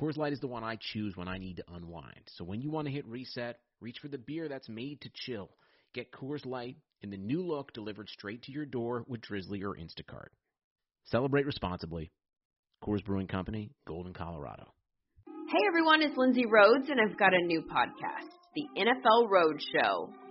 Coors Light is the one I choose when I need to unwind. So when you want to hit reset, reach for the beer that's made to chill. Get Coors Light in the new look delivered straight to your door with Drizly or Instacart. Celebrate responsibly. Coors Brewing Company, Golden, Colorado. Hey everyone, it's Lindsay Rhodes, and I've got a new podcast, The NFL Road Show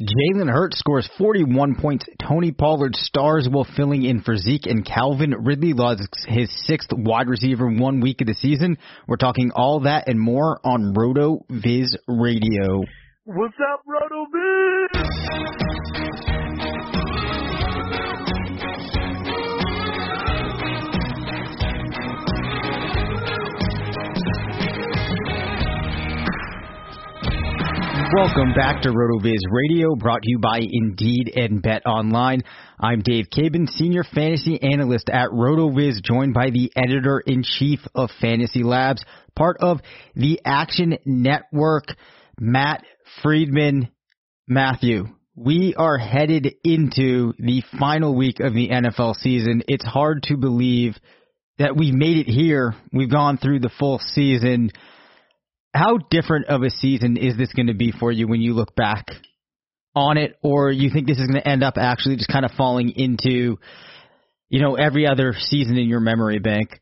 Jalen Hurts scores 41 points. Tony Pollard stars while filling in for Zeke, and Calvin Ridley logs his sixth wide receiver one week of the season. We're talking all that and more on RotoViz Radio. What's up, RotoViz? Welcome back to RotoViz Radio, brought to you by Indeed and BetOnline. I'm Dave Cabin, Senior Fantasy Analyst at RotoViz, joined by the Editor in Chief of Fantasy Labs, part of the Action Network, Matt Freedman. Matthew, we are headed into the final week of the NFL season. It's hard to believe that we've made it here. We've gone through the full season how different of a season is this going to be for you when you look back on it, or you think this is going to end up actually just kind of falling into, you know, every other season in your memory bank?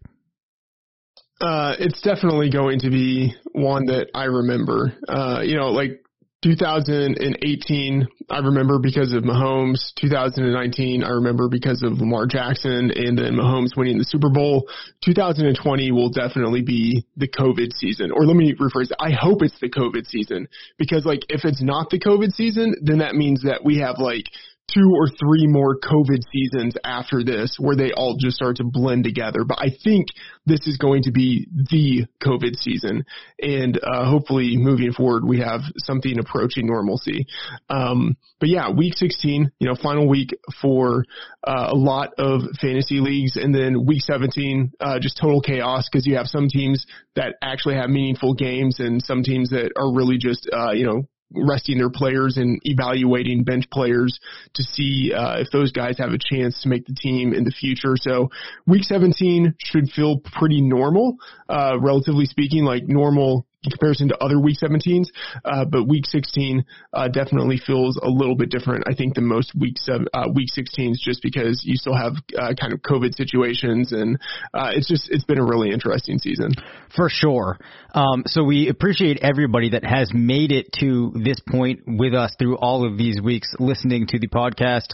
Uh, it's definitely going to be one that I remember. Uh, you know, like 2018, I remember because of Mahomes. 2019, I remember because of Lamar Jackson and then Mahomes winning the Super Bowl. 2020 will definitely be the COVID season. Or let me rephrase it. I hope it's the COVID season because like if it's not the COVID season, then that means that we have like two or three more COVID seasons after this where they all just start to blend together. But I think this is going to be the COVID season. And uh, hopefully moving forward, we have something approaching normalcy. Um, but yeah, week 16, you know, final week for uh, a lot of fantasy leagues. And then week 17, uh, just total chaos because you have some teams that actually have meaningful games and some teams that are really just, uh, you know, resting their players and evaluating bench players to see uh, if those guys have a chance to make the team in the future. So week 17 should feel pretty normal, uh, relatively speaking, like normal in comparison to other week 17s. Uh, but week 16 uh, definitely feels a little bit different, I think, than most week seven, uh, week 16s, just because you still have uh, kind of COVID situations, and uh, it's just it's been a really interesting season for sure. Um, so we appreciate everybody that has made it to this point with us through all of these weeks listening to the podcast.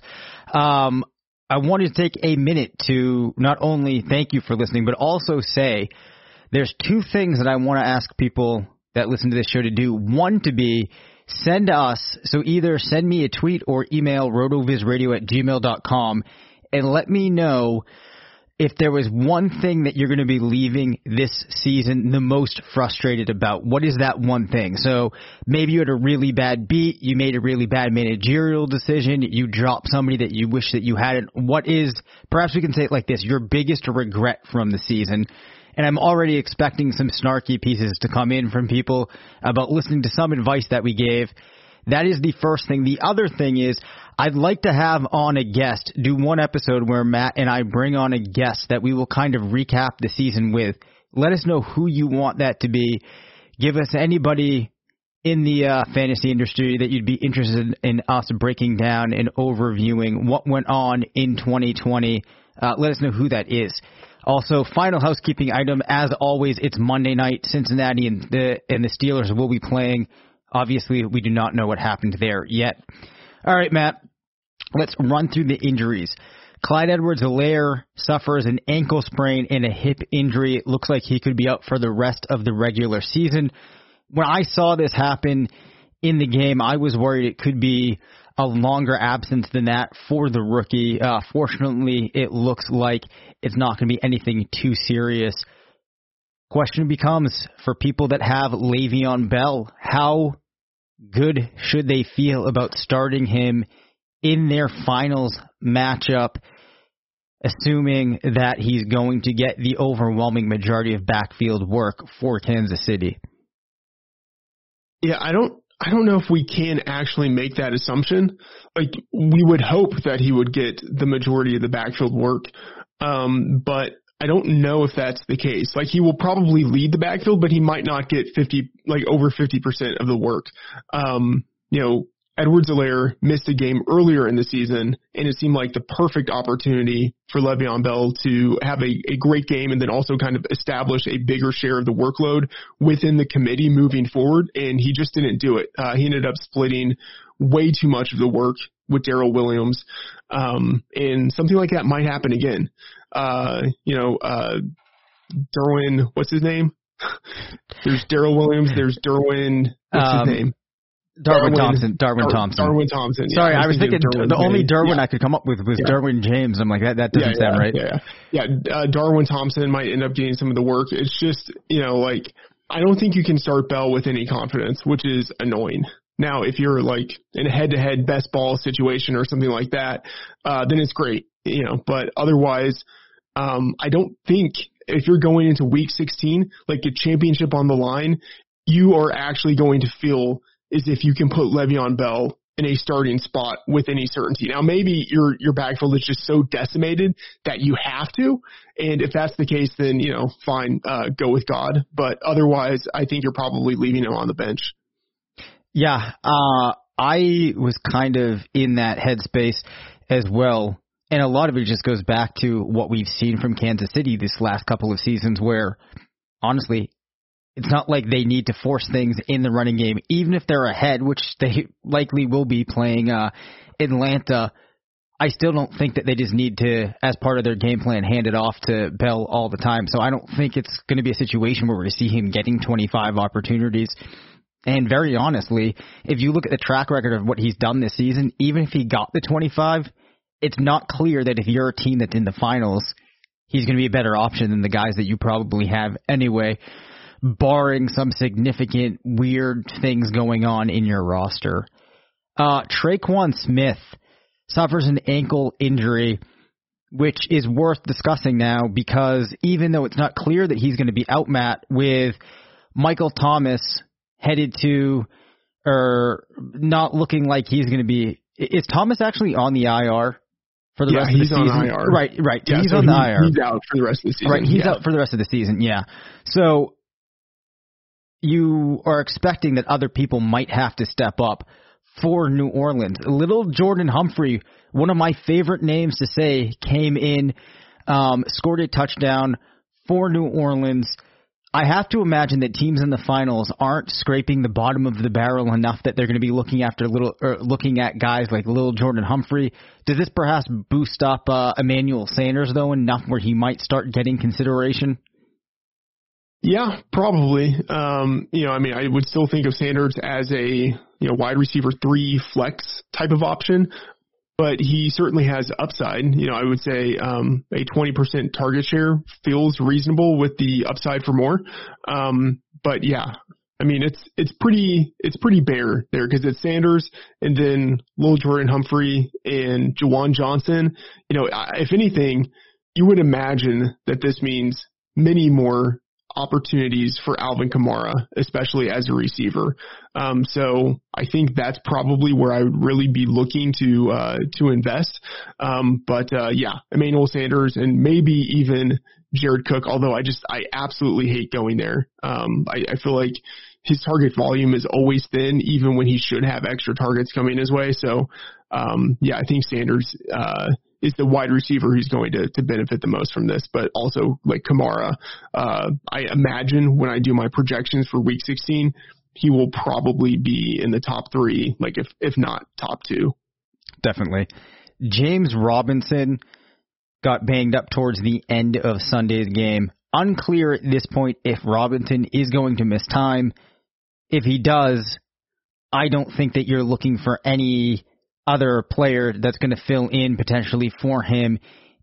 Um, I wanted to take a minute to not only thank you for listening, but also say there's two things that I want to ask people that listen to this show to do. One to be send us, so either send me a tweet or email rotovizradio at gmail.com and let me know if there was one thing that you're going to be leaving this season the most frustrated about, what is that one thing? So maybe you had a really bad beat, you made a really bad managerial decision, you dropped somebody that you wish that you hadn't. What is, perhaps we can say it like this, your biggest regret from the season? And I'm already expecting some snarky pieces to come in from people about listening to some advice that we gave. That is the first thing. The other thing is, I'd like to have on a guest, do one episode where Matt and I bring on a guest that we will kind of recap the season with. Let us know who you want that to be. Give us anybody in the uh, fantasy industry that you'd be interested in us breaking down and overviewing what went on in 2020. Uh, let us know who that is. Also, final housekeeping item. As always, it's Monday night. Cincinnati and the and the Steelers will be playing. Obviously, we do not know what happened there yet. All right, Matt. Let's run through the injuries. Clyde Edwards Helaire suffers an ankle sprain and a hip injury. It looks like he could be out for the rest of the regular season. When I saw this happen in the game, I was worried it could be a longer absence than that for the rookie. Uh, fortunately, it looks like it's not going to be anything too serious. Question becomes for people that have Le'Veon Bell, how good should they feel about starting him in their finals matchup, assuming that he's going to get the overwhelming majority of backfield work for Kansas City? Yeah, I don't I don't know if we can actually make that assumption. Like we would hope that he would get the majority of the backfield work, um, but I don't know if that's the case. Like he will probably lead the backfield, but he might not get fifty, like over fifty percent of the work. Um, you know, Edwards Helaire missed a game earlier in the season, and it seemed like the perfect opportunity for Le'Veon Bell to have a, a great game and then also kind of establish a bigger share of the workload within the committee moving forward. And he just didn't do it. Uh, he ended up splitting way too much of the work with Darrel Williams. Um, and something like that might happen again. Uh, you know, uh, Derwin, what's his name? there's Darrel Williams. There's Derwin. What's um, his name? Darwin, Darwin Thompson. Darwin Dar- Thompson. Darwin Thompson. Yeah, Sorry, I was, thinking, the only Darwin yeah. I could come up with was yeah. Derwin James. I'm like that. That doesn't sound right. Yeah, yeah. Uh, Darwin Thompson might end up getting some of the work. It's just you know like I don't think you can start Bell with any confidence, which is annoying. Now, if you're like in a head-to-head best ball situation or something like that, uh, then it's great, you know. But otherwise, um, I don't think if you're going into Week 16, like a championship on the line, you are actually going to feel is if you can put Le'Veon Bell in a starting spot with any certainty. Now, maybe your your backfield is just so decimated that you have to, and if that's the case, then you know, fine, uh, go with God. But otherwise, I think you're probably leaving him on the bench. Yeah, uh, I was kind of in that headspace as well. And a lot of it just goes back to what we've seen from Kansas City this last couple of seasons, where honestly, it's not like they need to force things in the running game, even if they're ahead, which they likely will be playing uh, Atlanta. I still don't think that they just need to, as part of their game plan, hand it off to Bell all the time. So I don't think it's going to be a situation where to see him getting 25 opportunities. And very honestly, if you look at the track record of what he's done this season, even if he got the 25, it's not clear that if you're a team that's in the finals, he's going to be a better option than the guys that you probably have anyway barring some significant weird things going on in your roster. Uh, Tre'Quan Smith suffers an ankle injury, which is worth discussing now because even though it's not clear that he's going to be out, Matt, with Michael Thomas headed to or not looking like he's going to be. Is Thomas actually on the IR? for the yeah, rest of the season. Right, right. Yeah, he's so on the IR. He's out for the rest of the season. Right, he's yeah. out for the rest of the season. Yeah. So you are expecting that other people might have to step up for New Orleans. Little Jordan Humphrey, one of my favorite names to say, came in, um, scored a touchdown for New Orleans. I have to imagine that teams in the finals aren't scraping the bottom of the barrel enough that they're going to be looking after little, or looking at guys like Little Jordan Humphrey. Does this perhaps boost up uh, Emmanuel Sanders though enough where he might start getting consideration? Yeah, probably. Um, you know, I mean, I would still think of Sanders as a you know wide receiver three flex type of option, but he certainly has upside. You know, I would say um, a 20% target share feels reasonable with the upside for more. Um, but yeah, I mean, it's it's pretty it's pretty bare there because it's Sanders and then Lil Jordan Humphrey and Juwan Johnson. You know, if anything, you would imagine that this means many more opportunities for Alvin Kamara, especially as a receiver. Um, so I think that's probably where I would really be looking to uh, to invest. Um, but uh, yeah, Emmanuel Sanders and maybe even Jared Cook. Although I just I absolutely hate going there. Um, I, I feel like his target volume is always thin, even when he should have extra targets coming his way. So um, yeah, I think Sanders. Uh, is the wide receiver who's going to, to benefit the most from this, but also like Kamara. Uh, I imagine when I do my projections for week 16, he will probably be in the top three, like if, if not top two. Definitely. James Robinson got banged up towards the end of Sunday's game. Unclear at this point if Robinson is going to miss time. If he does, I don't think that you're looking for any other player that's going to fill in potentially for him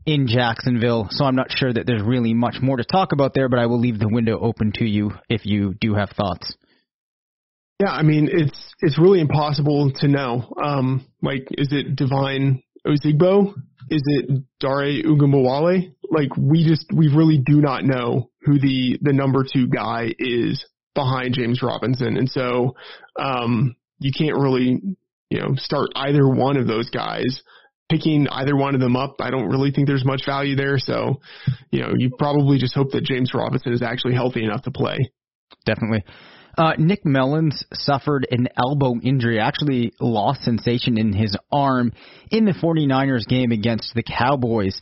in Jacksonville. So I'm not sure that there's really much more to talk about there, but I will leave the window open to you if you do have thoughts. Yeah, I mean it's it's really impossible to know. Um, like, is it Devine Ozigbo? Is it Dare Ogunbowale? Like, we just we really do not know who the the number two guy is behind James Robinson, and so um, you can't really you know, start either one of those guys. Picking either one of them up, I don't really think there's much value there. So, you know, you probably just hope that James Robinson is actually healthy enough to play. Definitely. Uh, Nick Mullens suffered an elbow injury, actually lost sensation in his arm in the 49ers game against the Cowboys.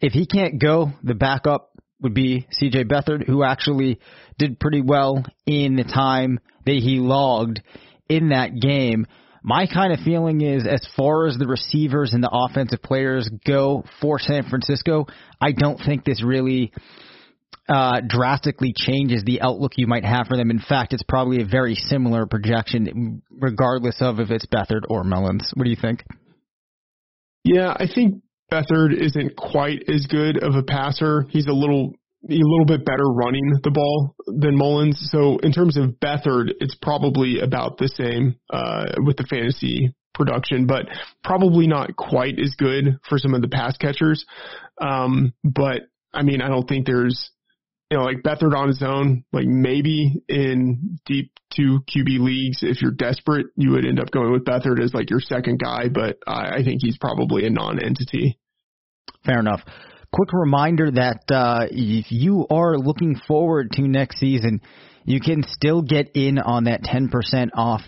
If he can't go, the backup would be CJ Beathard, who actually did pretty well in the time that he logged in that game. My kind of feeling is as far as the receivers and the offensive players go for San Francisco, I don't think this really uh, drastically changes the outlook you might have for them. In fact, it's probably a very similar projection, regardless of if it's Beathard or Mullens. What do you think? Yeah, I think Beathard isn't quite as good of a passer. He's a little a little bit better running the ball than Mullens. So in terms of Beathard, it's probably about the same uh, with the fantasy production, but probably not quite as good for some of the pass catchers. Um, but I mean, I don't think there's you know, like Beathard on his own, like maybe in deep two QB leagues, if you're desperate, you would end up going with Beathard as like your second guy, but I, I think he's probably a non-entity. Fair enough. Quick reminder that uh, if you are looking forward to next season, you can still get in on that 10% off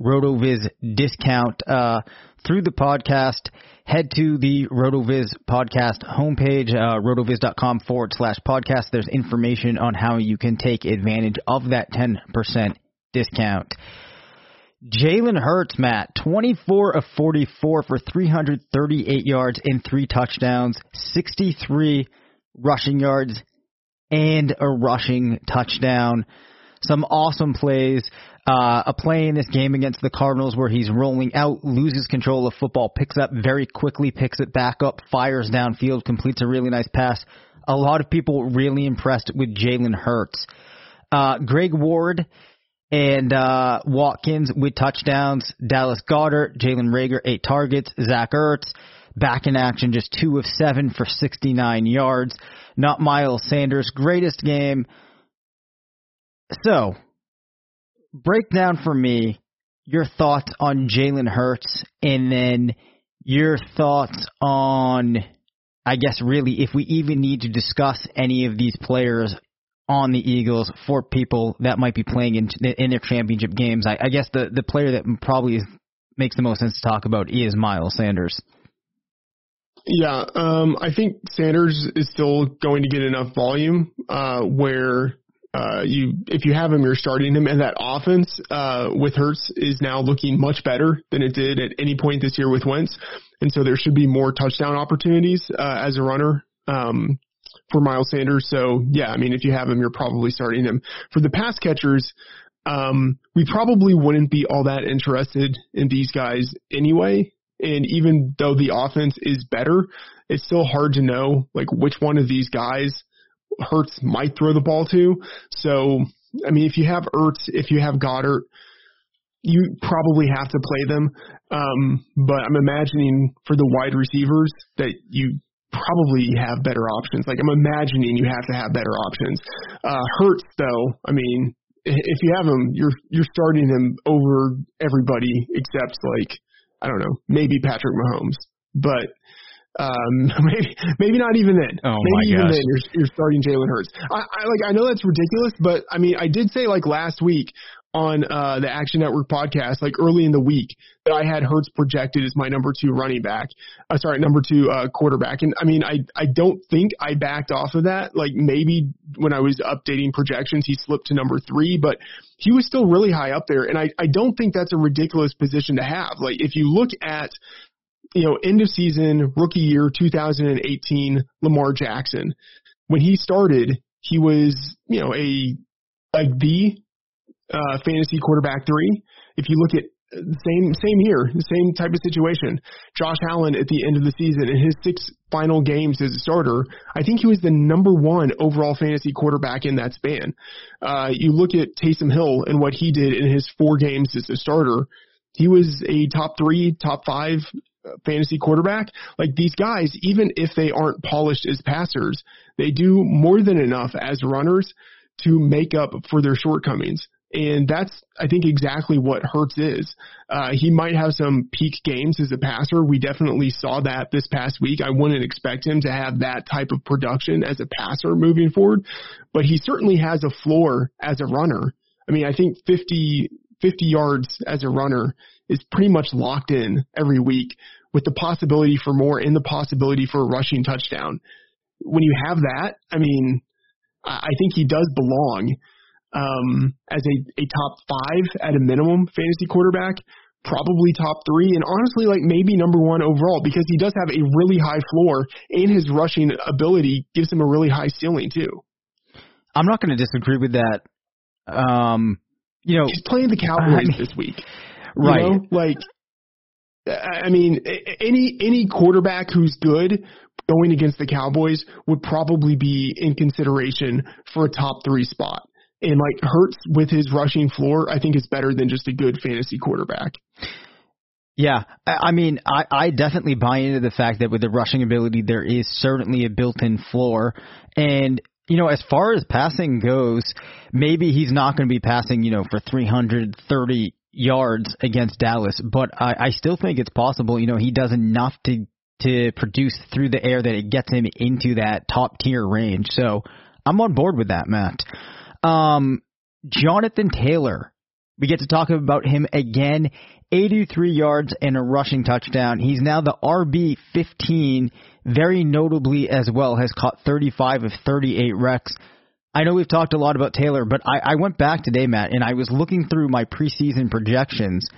RotoViz discount uh, through the podcast. Head to the RotoViz podcast homepage, uh, rotoviz.com forward slash podcast. There's information on how you can take advantage of that 10% discount. Jalen Hurts, Matt, 24 of 44 for 338 yards and three touchdowns, 63 rushing yards and a rushing touchdown. Some awesome plays. Uh, a play in this game against the Cardinals where he's rolling out, loses control of football, picks up very quickly, picks it back up, fires downfield, completes a really nice pass. A lot of people really impressed with Jalen Hurts. Uh, Greg Ward and uh, Watkins with touchdowns. Dallas Goedert, Jalen Reagor, eight targets. Zach Ertz back in action, just two of seven for 69 yards. Not Miles Sanders' greatest game. So, break down for me your thoughts on Jalen Hurts and then your thoughts on, I guess, really, if we even need to discuss any of these players on the Eagles for people that might be playing in in their championship games. I, I guess the the player that probably is, makes the most sense to talk about is Miles Sanders. Yeah, um, I think Sanders is still going to get enough volume uh, where uh, you if you have him, you're starting him, and that offense uh, with Hurts is now looking much better than it did at any point this year with Wentz, and so there should be more touchdown opportunities uh, as a runner um, for Miles Sanders. So yeah, I mean, if you have him, you're probably starting him. For the pass catchers, um, we probably wouldn't be all that interested in these guys anyway. And even though the offense is better, it's still hard to know like which one of these guys Hurts might throw the ball to. So, I mean, if you have Ertz, if you have Goedert, you probably have to play them. Um, but I'm imagining for the wide receivers that you probably have better options. Like I'm imagining you have to have better options. Uh, Hurts though, I mean, if you have him, you're you're starting him over everybody except like I don't know, maybe Patrick Mahomes. But um, maybe maybe not even then. Oh maybe my even gosh. then you're you're starting Jalen Hurts. I, I like I know that's ridiculous, but I mean I did say like last week on uh the Action Network podcast, like early in the week, that I had Hurts projected as my number two running back. Uh, sorry, number two uh quarterback. And I mean I I don't think I backed off of that. Like maybe when I was updating projections he slipped to number three, but he was still really high up there. And I, I don't think that's a ridiculous position to have. Like if you look at you know, end of season, rookie year, 2018, Lamar Jackson. When he started, he was, you know, a, like the, uh, fantasy quarterback three. If you look at same, same here, same type of situation. Josh Allen at the end of the season in his six final games as a starter, I think he was the number one overall fantasy quarterback in that span. Uh, you look at Taysom Hill and what he did in his four games as a starter. He was a top three, top five fantasy quarterback. Like these guys, even if they aren't polished as passers, they do more than enough as runners to make up for their shortcomings. And that's, I think, exactly what Hurts is. Uh, he might have some peak games as a passer. We definitely saw that this past week. I wouldn't expect him to have that type of production as a passer moving forward, but he certainly has a floor as a runner. I mean, I think 50, 50 yards as a runner is pretty much locked in every week with the possibility for more and the possibility for a rushing touchdown. When you have that, I mean, I think he does belong um, as a, a top five at a minimum fantasy quarterback, probably top three, and honestly, like maybe number one overall because he does have a really high floor and his rushing ability gives him a really high ceiling too. I'm not going to disagree with that. Um, you know, He's playing the Cowboys I mean- this week. right. You know, like, I mean, any any quarterback who's good going against the Cowboys would probably be in consideration for a top three spot. And like Hurts with his rushing floor, I think is better than just a good fantasy quarterback. Yeah, I mean, I, I definitely buy into the fact that with the rushing ability, there is certainly a built-in floor. And you know, as far as passing goes, maybe he's not going to be passing, you know, for 330 yards against Dallas, but I, I still think it's possible. You know, he does enough to to produce through the air that it gets him into that top tier range. So I'm on board with that, Matt. Um, Jonathan Taylor. We get to talk about him again. 83 yards and a rushing touchdown. He's now the RB 15, very notably as well, has caught 35 of 38 recs. I know we've talked a lot about Taylor, but I, I went back today, Matt, and I was looking through my preseason projections,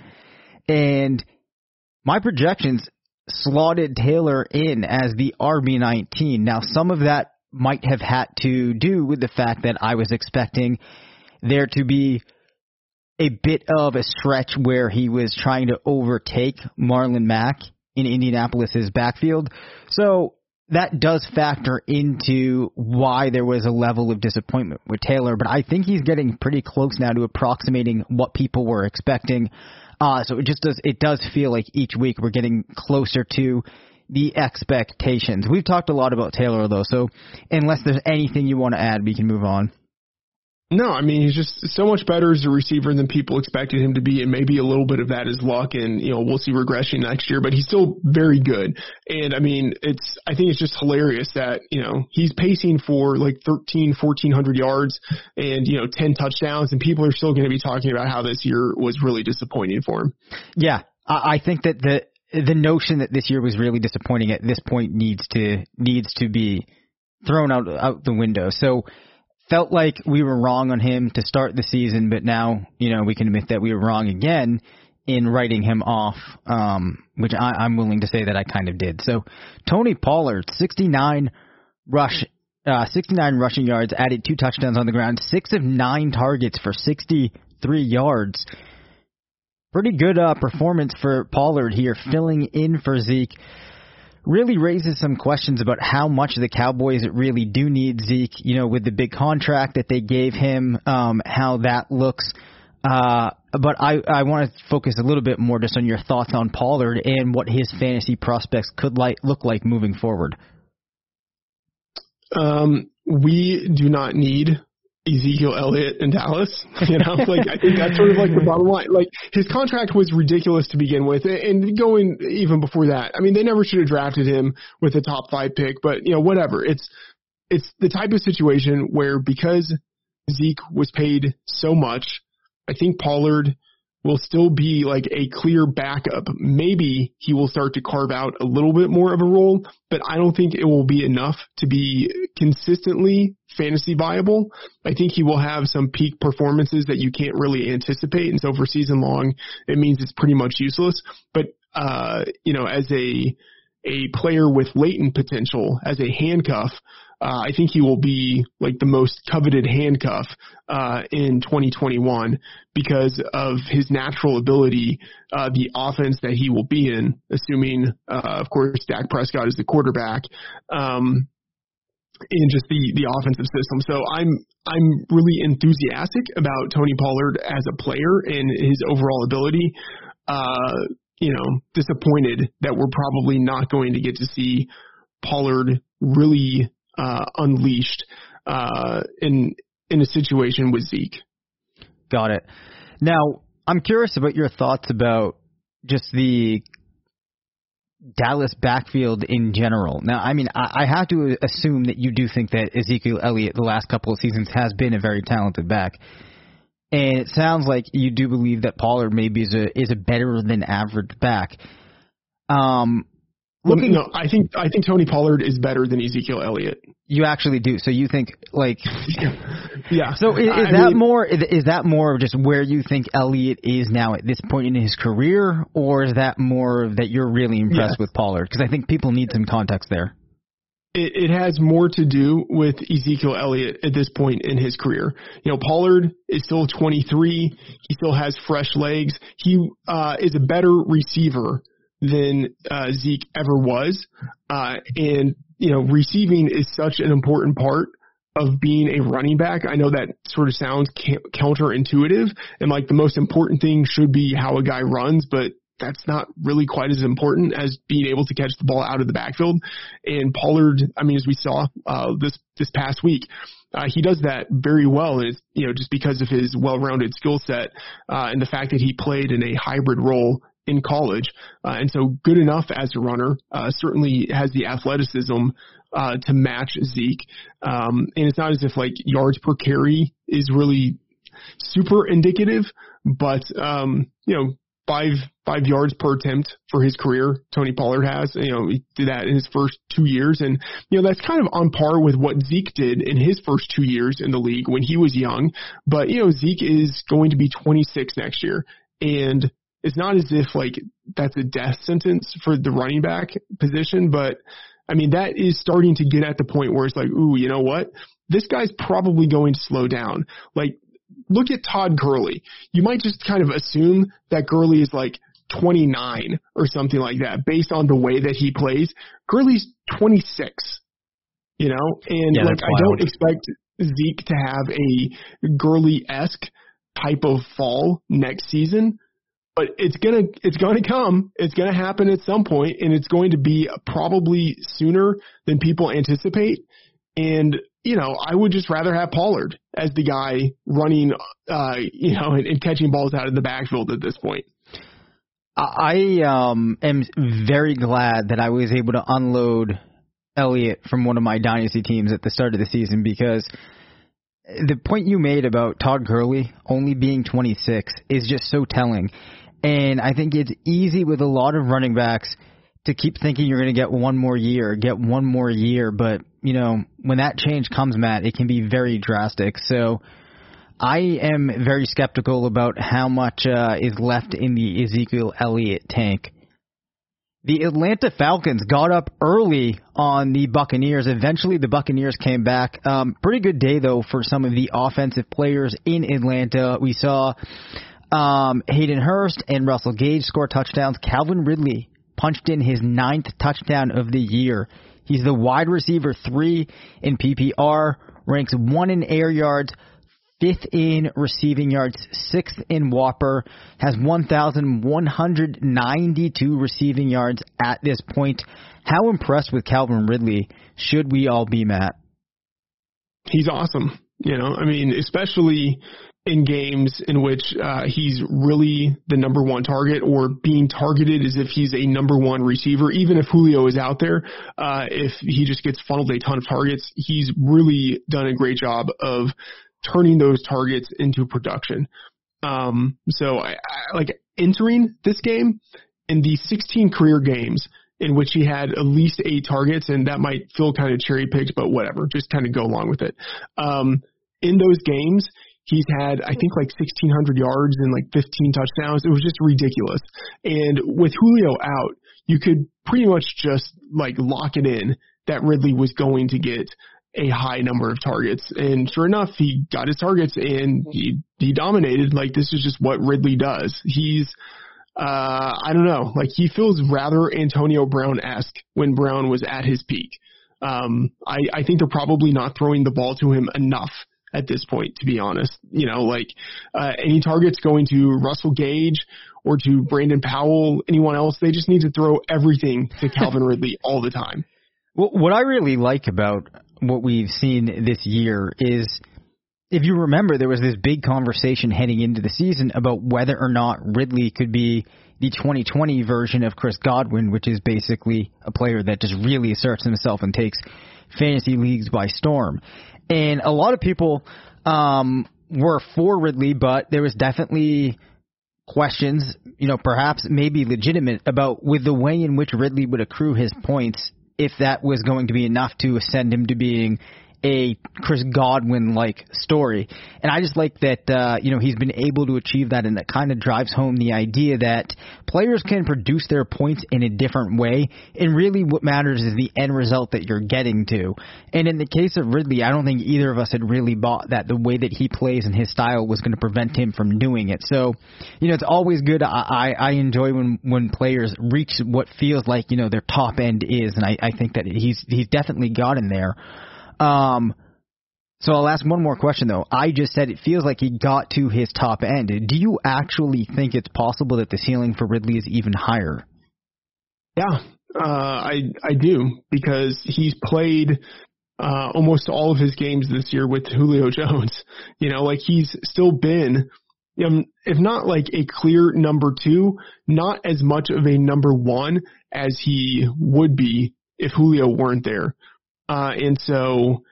and my projections slotted Taylor in as the RB19. Now, some of that might have had to do with the fact that I was expecting there to be a bit of a stretch where he was trying to overtake Marlon Mack in Indianapolis's backfield. So that does factor into why there was a level of disappointment with Taylor, but I think he's getting pretty close now to approximating what people were expecting. Uh, so it just does, it does feel like each week we're getting closer to the expectations. We've talked a lot about Taylor though, so unless there's anything you want to add, we can move on. No, I mean he's just so much better as a receiver than people expected him to be, and maybe a little bit of that is luck, and you know we'll see regression next year. But he's still very good, and I mean it's I think it's just hilarious that you know he's pacing for like 13, 1400 yards, and you know 10 touchdowns, and people are still going to be talking about how this year was really disappointing for him. Yeah, I, I think that the the notion that this year was really disappointing at this point needs to needs to be thrown out out the window. So felt like we were wrong on him to start the season, but now you know we can admit that we were wrong again in writing him off, um, which I, I'm willing to say that I kind of did. So Tony Pollard, 69 rush uh, 69 rushing yards, added two touchdowns on the ground, six of nine targets for 63 yards. Pretty good uh, performance for Pollard here, filling in for Zeke. Really raises some questions about how much the Cowboys really do need Zeke. You know, with the big contract that they gave him, um, how that looks. Uh, but I, I want to focus a little bit more just on your thoughts on Pollard and what his fantasy prospects could like look like moving forward. Um, we do not need Ezekiel Elliott in Dallas. You know, like I think that's sort of like the bottom line. Like his contract was ridiculous to begin with, and going even before that. I mean, they never should have drafted him with a top five pick, but you know, whatever. It's it's the type of situation where because Zeke was paid so much, I think Pollard will still be like a clear backup. Maybe he will start to carve out a little bit more of a role, but I don't think it will be enough to be consistently fantasy viable. I think he will have some peak performances that you can't really anticipate. And so for season long, it means it's pretty much useless. But, uh, you know, as a, a player with latent potential as a handcuff, uh, I think he will be like the most coveted handcuff uh, in 2021 because of his natural ability, uh, the offense that he will be in, assuming, uh, of course, Dak Prescott is the quarterback. Um, in just the the offensive system. So I'm I'm really enthusiastic about Tony Pollard as a player and his overall ability. Uh, you know, disappointed that we're probably not going to get to see Pollard really uh, unleashed uh, in in a situation with Zeke. Got it. Now, I'm curious about your thoughts about just the Dallas backfield in general. Now, I mean, I, I have to assume that you do think that Ezekiel Elliott the last couple of seasons has been a very talented back. And it sounds like you do believe that Pollard maybe is a is a better than average back. Um, Looking, no, I think I think Tony Pollard is better than Ezekiel Elliott. You actually do. So you think like yeah. So is, is that mean, more is that more of just where you think Elliott is now at this point in his career, or is that more that you're really impressed yes. with Pollard? Because I think people need some context there. It, it has more to do with Ezekiel Elliott at this point in his career. You know, Pollard is still 23. He still has fresh legs. He uh, is a better receiver than uh, Zeke ever was. Uh, and, you know, receiving is such an important part of being a running back. I know that sort of sounds counterintuitive and like the most important thing should be how a guy runs, but that's not really quite as important as being able to catch the ball out of the backfield. And Pollard, I mean, as we saw uh, this this past week, uh, he does that very well, and it's you know just because of his well-rounded skill set uh, and the fact that he played in a hybrid role in college, uh, and so good enough as a runner. Uh, certainly has the athleticism uh, to match Zeke, um, and it's not as if like yards per carry is really super indicative, but um, you know five five yards per attempt for his career. Tony Pollard has, you know, he did that in his first two years, and you know that's kind of on par with what Zeke did in his first two years in the league when he was young. But you know, Zeke is going to be 26 next year, and it's not as if like that's a death sentence for the running back position, but I mean that is starting to get at the point where it's like, ooh, you know what? This guy's probably going to slow down. Like, look at Todd Gurley. You might just kind of assume that Gurley is like 29 or something like that based on the way that he plays. Gurley's 26, you know, and yeah, like I don't expect Zeke to have a Gurley esque type of fall next season but it's gonna it's gonna come. It's gonna happen at some point, and it's going to be probably sooner than people anticipate. And you know, I would just rather have Pollard as the guy running, uh, you know, and, and catching balls out of the backfield at this point. I um, am very glad that I was able to unload Elliott from one of my dynasty teams at the start of the season because the point you made about Todd Gurley only being 26 is just so telling. And I think it's easy with a lot of running backs to keep thinking you're going to get one more year, get one more year. But, you know, when that change comes, Matt, it can be very drastic. So I am very skeptical about how much uh, is left in the Ezekiel Elliott tank. The Atlanta Falcons got up early on the Buccaneers. Eventually, the Buccaneers came back. Um, pretty good day, though, for some of the offensive players in Atlanta. We saw um, Hayden Hurst and Russell Gage score touchdowns. Calvin Ridley punched in his ninth touchdown of the year. He's the wide receiver three in PPR, ranks one in air yards, fifth in receiving yards, sixth in WOPR, has 1,192 receiving yards at this point. How impressed with Calvin Ridley should we all be, Matt? He's awesome. You know, I mean, especially in games in which uh, he's really the number one target or being targeted as if he's a number one receiver, even if Julio is out there, uh, if he just gets funneled a ton of targets, he's really done a great job of turning those targets into production. Um, so I, I like entering this game in the 16 career games in which he had at least eight targets, and that might feel kind of cherry picked, but whatever, just kind of go along with it. Um, in those games, he's had I think like 1600 yards and like 15 touchdowns. It was just ridiculous. And with Julio out, you could pretty much just like lock it in that Ridley was going to get a high number of targets. And sure enough, he got his targets and he, he dominated. Like this is just what Ridley does. He's, uh, I don't know, like he feels rather Antonio Brown-esque when Brown was at his peak. Um, I, I think they're probably not throwing the ball to him enough at this point, to be honest. You know, like, uh, any targets going to Russell Gage or to Brandon Powell, anyone else, they just need to throw everything to Calvin Ridley all the time. Well, what I really like about what we've seen this year is if you remember, there was this big conversation heading into the season about whether or not Ridley could be the 2020 version of Chris Godwin, which is basically a player that just really asserts himself and takes fantasy leagues by storm. And a lot of people um, were for Ridley, but there was definitely questions, you know, perhaps maybe legitimate about with the way in which Ridley would accrue his points if that was going to be enough to ascend him to being a Chris Godwin like story. And I just like that uh, you know he's been able to achieve that, and that kind of drives home the idea that players can produce their points in a different way, and really what matters is the end result that you're getting to. And in the case of Ridley, I don't think either of us had really bought that the way that he plays and his style was going to prevent him from doing it. So, you know, it's always good. I I, I enjoy when when players reach what feels like you know their top end is, and I, I think that he's he's definitely gotten there. Um, so I'll ask one more question though. I just said it feels like he got to his top end. Do you actually think it's possible that the ceiling for Ridley is even higher? Yeah, uh, I I do because he's played uh, almost all of his games this year with Julio Jones. You know, like he's still been, um, if not like a clear number two, not as much of a number one as he would be if Julio weren't there. Uh, and so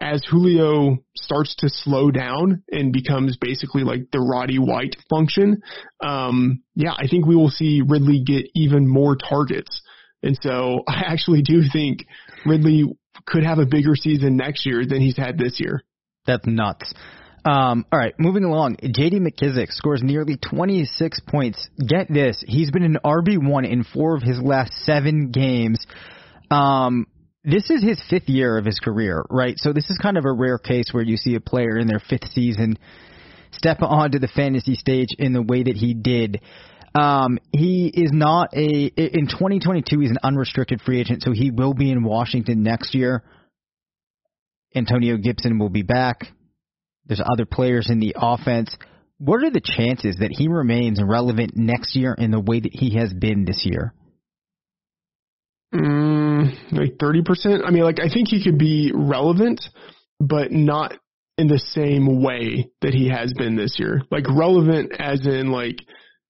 as Julio starts to slow down and becomes basically like the Roddy White function, um, yeah, I think we will see Ridley get even more targets. And so I actually do think Ridley could have a bigger season next year than he's had this year. That's nuts. Um, all right, moving along. J.D. McKissic scores nearly 26 points. Get this, he's been an RB1 in four of his last seven games. Um, this is his fifth year of his career, right? So this is kind of a rare case where you see a player in their fifth season step onto the fantasy stage in the way that he did. Um, he is not a in 2022. He's an unrestricted free agent, so he will be in Washington next year. Antonio Gibson will be back. There's other players in the offense. What are the chances that he remains relevant next year in the way that he has been this year? Mm, like 30%. I mean, like, I think he could be relevant, but not in the same way that he has been this year. Like, relevant as in, like,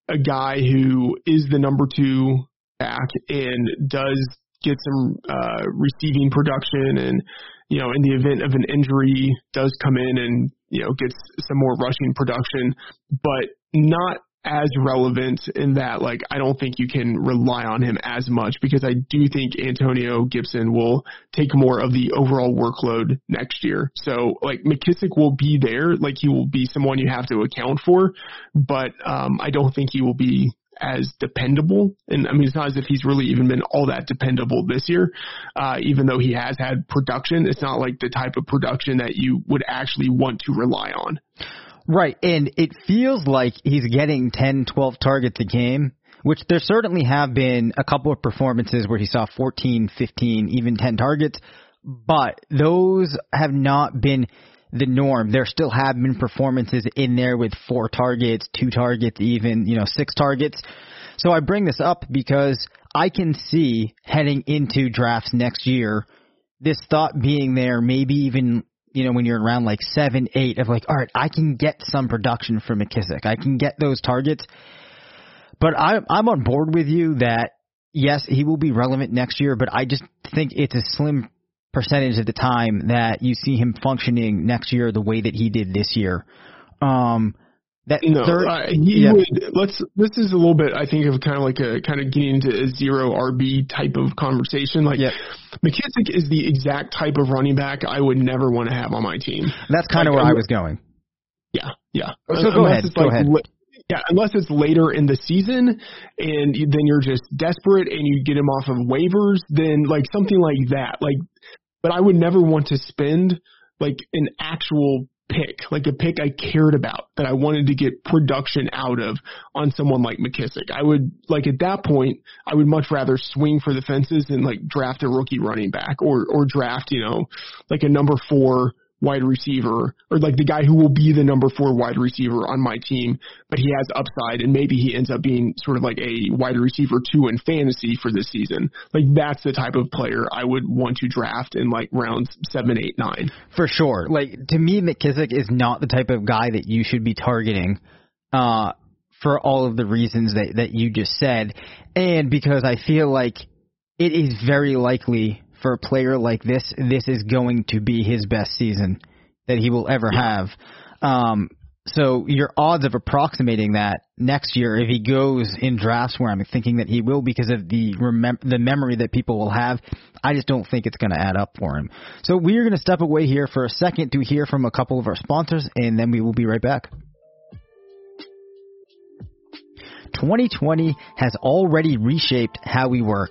a guy who is the number two back and does get some uh, receiving production and, you know, in the event of an injury, does come in and, you know, gets some more rushing production, but not as relevant in that like I don't think you can rely on him as much because I do think Antonio Gibson will take more of the overall workload next year. So like McKissic will be there, like he will be someone you have to account for, but um I don't think he will be as dependable. And I mean, it's not as if he's really even been all that dependable this year, uh, even though he has had production. It's not like the type of production that you would actually want to rely on. Right. And it feels like he's getting 10, 12 targets a game, which there certainly have been a couple of performances where he saw 14, 15, even 10 targets, but those have not been the norm. There still have been performances in there with four targets, two targets, even, you know, six targets. So I bring this up because I can see heading into drafts next year, this thought being there, maybe even, you know, when you're around like seven, eight of like, all right, I can get some production from McKissic. I can get those targets. But I, I'm on board with you that yes, he will be relevant next year, but I just think it's a slim percentage of the time that you see him functioning next year the way that he did this year. Um, that no, third, uh, he yeah. would. Let's. This is a little bit, I think, of kind of like a kind of getting into a zero RB type of conversation. Like Yeah. McKissic is the exact type of running back I would never want to have on my team. that's kind of where I um, was going. Yeah, yeah. So go ahead, go like ahead. yeah, unless it's later in the season and you, then you're just desperate and you get him off of waivers, then like something like that. Like, but I would never want to spend like an actual pick, like a pick I cared about that I wanted to get production out of on someone like McKissic. I would like at that point, I would much rather swing for the fences and like draft a rookie running back or or draft, you know, like a number four wide receiver or like the guy who will be the number four wide receiver on my team, but he has upside and maybe he ends up being sort of like a wide receiver two in fantasy for this season. Like that's the type of player I would want to draft in like rounds seven, eight, nine. For sure. Like to me, McKissic is not the type of guy that you should be targeting, uh, for all of the reasons that that you just said, and because I feel like it is very likely for a player like this, this is going to be his best season that he will ever have. Um, so your odds of approximating that next year, if he goes in drafts where I'm thinking that he will because of the remem- the memory that people will have, I just don't think it's going to add up for him. So we're going to step away here for a second to hear from a couple of our sponsors, and then we will be right back. 2020 has already reshaped how we work,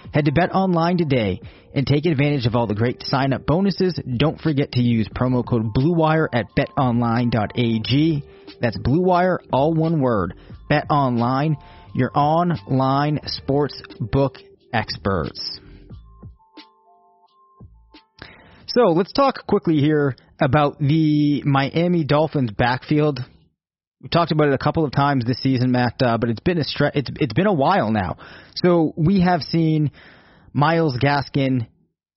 Head to BetOnline today and take advantage of all the great sign up bonuses. Don't forget to use promo code BLUEWIRE at betonline.ag. That's BLUEWIRE, all one word. BetOnline, your online sports book experts. So let's talk quickly here about the Miami Dolphins backfield. We talked about it a couple of times this season, Matt, uh, but it's been a stre- it's it's been a while now. So we have seen Myles Gaskin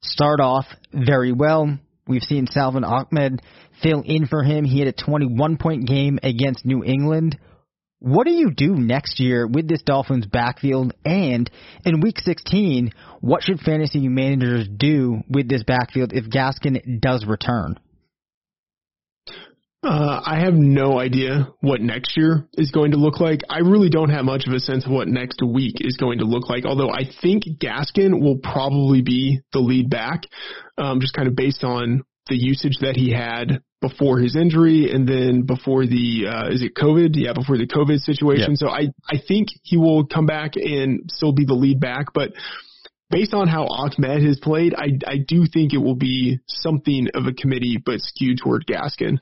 start off very well. We've seen Salvon Ahmed fill in for him. He had a 21 point game against New England. What do you do next year with this Dolphins backfield? And in week 16, what should fantasy managers do with this backfield if Gaskin does return? Uh, I have no idea what next year is going to look like. I really don't have much of a sense of what next week is going to look like, although I think Gaskin will probably be the lead back, um, just kind of based on the usage that he had before his injury and then before the uh, is it COVID? Yeah, before the COVID situation. Yeah. So I I think he will come back and still be the lead back, but based on how Ahmed has played, I I do think it will be something of a committee, but skewed toward Gaskin.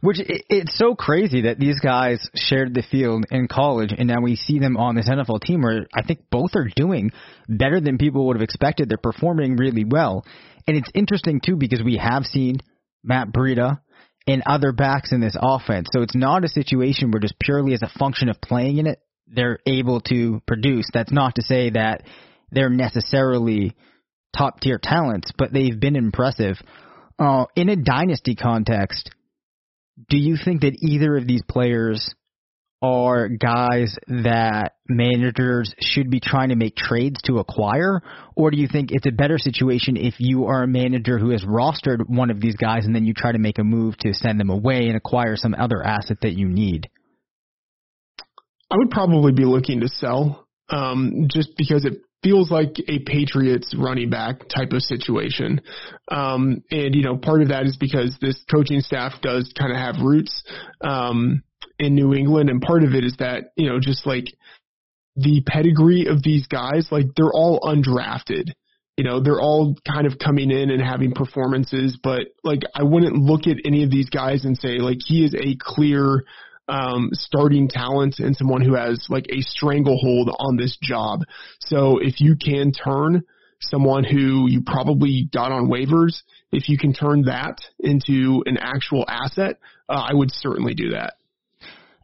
Which it's so crazy that these guys shared the field in college, and now we see them on this NFL team where I think both are doing better than people would have expected. They're performing really well, and it's interesting too because we have seen Matt Breida and other backs in this offense. So it's not a situation where just purely as a function of playing in it, they're able to produce. That's not to say that they're necessarily top tier talents, but they've been impressive. Uh, in a dynasty context, do you think that either of these players are guys that managers should be trying to make trades to acquire? Or do you think it's a better situation if you are a manager who has rostered one of these guys and then you try to make a move to send them away and acquire some other asset that you need? I would probably be looking to sell um, just because it feels like a Patriots running back type of situation. Um, and, you know, part of that is because this coaching staff does kind of have roots. Um, in New England, and part of it is that you know just like the pedigree of these guys, like they're all undrafted. You know, they're all kind of coming in and having performances, but like I wouldn't look at any of these guys and say like he is a clear um, starting talent and someone who has like a stranglehold on this job. So if you can turn someone who you probably got on waivers, if you can turn that into an actual asset, uh, I would certainly do that.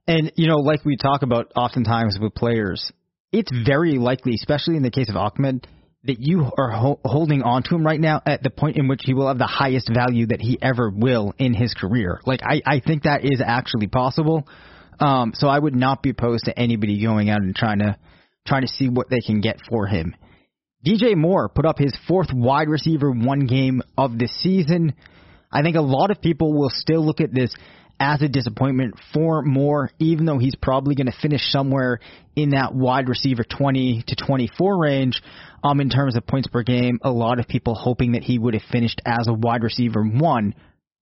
And, you know, like we talk about oftentimes with players, it's very likely, especially in the case of Ahmed, that you are ho- holding on to him right now at the point in which he will have the highest value that he ever will in his career. Like, I, I think that is actually possible. Um, so I would not be opposed to anybody going out and trying to trying to see what they can get for him. DJ Moore put up his fourth wide receiver one game of the season. I think a lot of people will still look at this as a disappointment for Moore, even though he's probably going to finish somewhere in that wide receiver 20 to 24 range um, in terms of points per game. A lot of people hoping that he would have finished as a wide receiver one.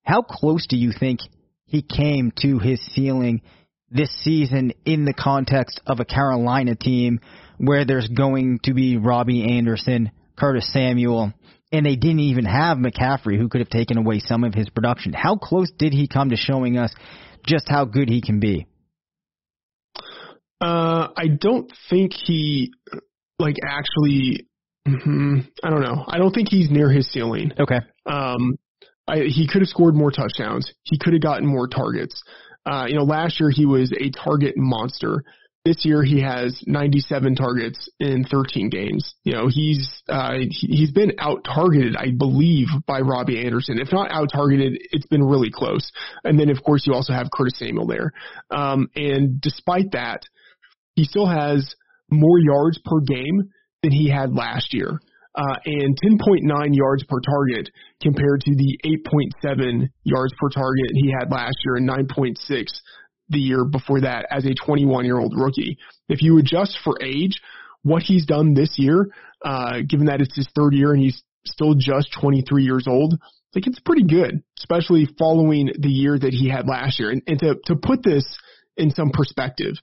How close do you think he came to his ceiling this season in the context of a Carolina team where there's going to be Robbie Anderson, Curtis Samuel, and they didn't even have McCaffrey, who could have taken away some of his production. How close did he come to showing us just how good he can be? Uh, I don't think he like actually. Mm-hmm, I don't know. I don't think he's near his ceiling. Okay. Um, I, he could have scored more touchdowns. He could have gotten more targets. Uh, you know, last year he was a target monster. This year he has 97 targets in 13 games. You know, he's uh, he's been out targeted, I believe, by Robbie Anderson. If not out targeted, it's been really close. And then of course you also have Curtis Samuel there. Um, and despite that, he still has more yards per game than he had last year. Uh, and 10.9 yards per target compared to the 8.7 yards per target he had last year and 9.6 the year before that as a 21 year old rookie. If you adjust for age, what he's done this year, uh, given that it's his third year and he's still just 23 years old, like it's pretty good, especially following the year that he had last year. And, and to, to put this in some perspective,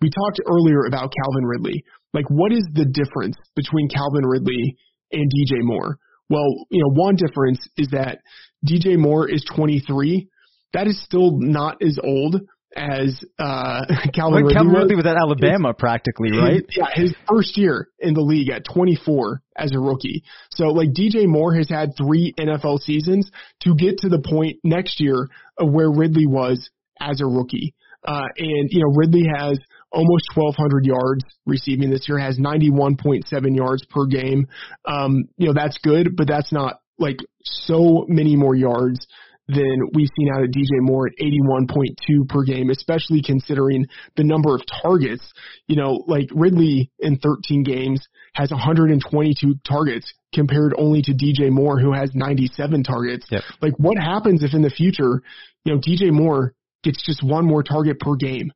we talked earlier about Calvin Ridley. Like, what is the difference between Calvin Ridley and DJ Moore? Well, you know, one difference is that DJ Moore is 23. That is still not as old as uh, Calvin Ridley. Calvin Ridley was at Alabama his, practically, right? His, yeah, his first year in the league at 24 as a rookie. So like DJ Moore has had three NFL seasons to get to the point next year of where Ridley was as a rookie. Uh, and you know Ridley has almost 1,200 yards receiving this year, has 91.7 yards per game. Um, you know that's good, but that's not like so many more yards than we've seen out of DJ Moore at 81.2 per game, especially considering the number of targets. You know, like Ridley in 13 games has 122 targets compared only to DJ Moore who has 97 targets. Yep. Like what happens if in the future, you know, DJ Moore gets just one more target per game?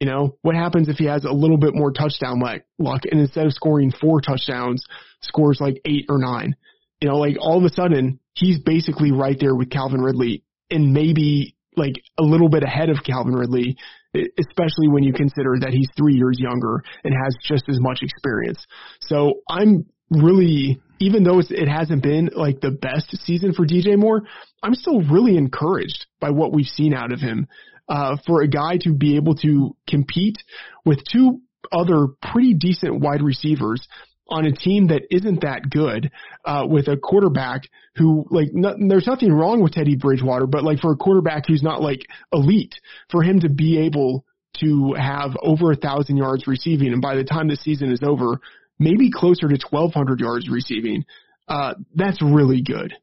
You know, what happens if he has a little bit more touchdown luck and instead of scoring four touchdowns, scores like eight or nine? You know, like all of a sudden he's basically right there with Calvin Ridley and maybe like a little bit ahead of Calvin Ridley, especially when you consider that he's three years younger and has just as much experience. So I'm really, even though it hasn't been like the best season for DJ Moore, I'm still really encouraged by what we've seen out of him uh, for a guy to be able to compete with two other pretty decent wide receivers on a team that isn't that good, uh, with a quarterback who like no, there's nothing wrong with Teddy Bridgewater, but like for a quarterback who's not like elite, for him to be able to have over a thousand yards receiving, and by the time the season is over, maybe closer to 1,200 yards receiving, uh, that's really good.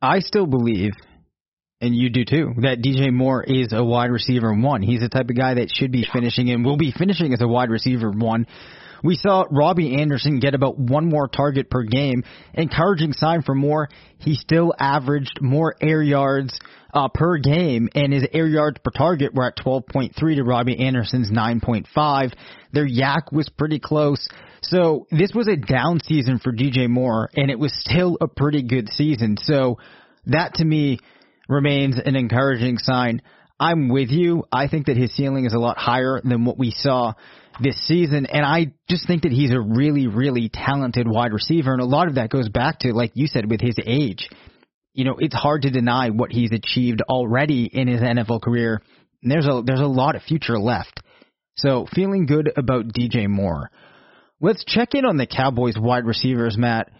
I still believe and you do too, that DJ Moore is a wide receiver one. He's the type of guy that should be finishing and will be finishing as a wide receiver one. We saw Robbie Anderson get about one more target per game. Encouraging sign for Moore. He still averaged more air yards uh, per game, and his air yards per target were at 12.3 to Robbie Anderson's 9.5. Their YAC was pretty close. So this was a down season for DJ Moore, and it was still a pretty good season. So that to me remains an encouraging sign. I'm with you. I think that his ceiling is a lot higher than what we saw this season. And I just think that he's a really, really talented wide receiver. And a lot of that goes back to, like you said, with his age. You know, it's hard to deny what he's achieved already in his NFL career. And there's a there's a lot of future left. So feeling good about DJ Moore. Let's check in on the Cowboys wide receivers, Matt.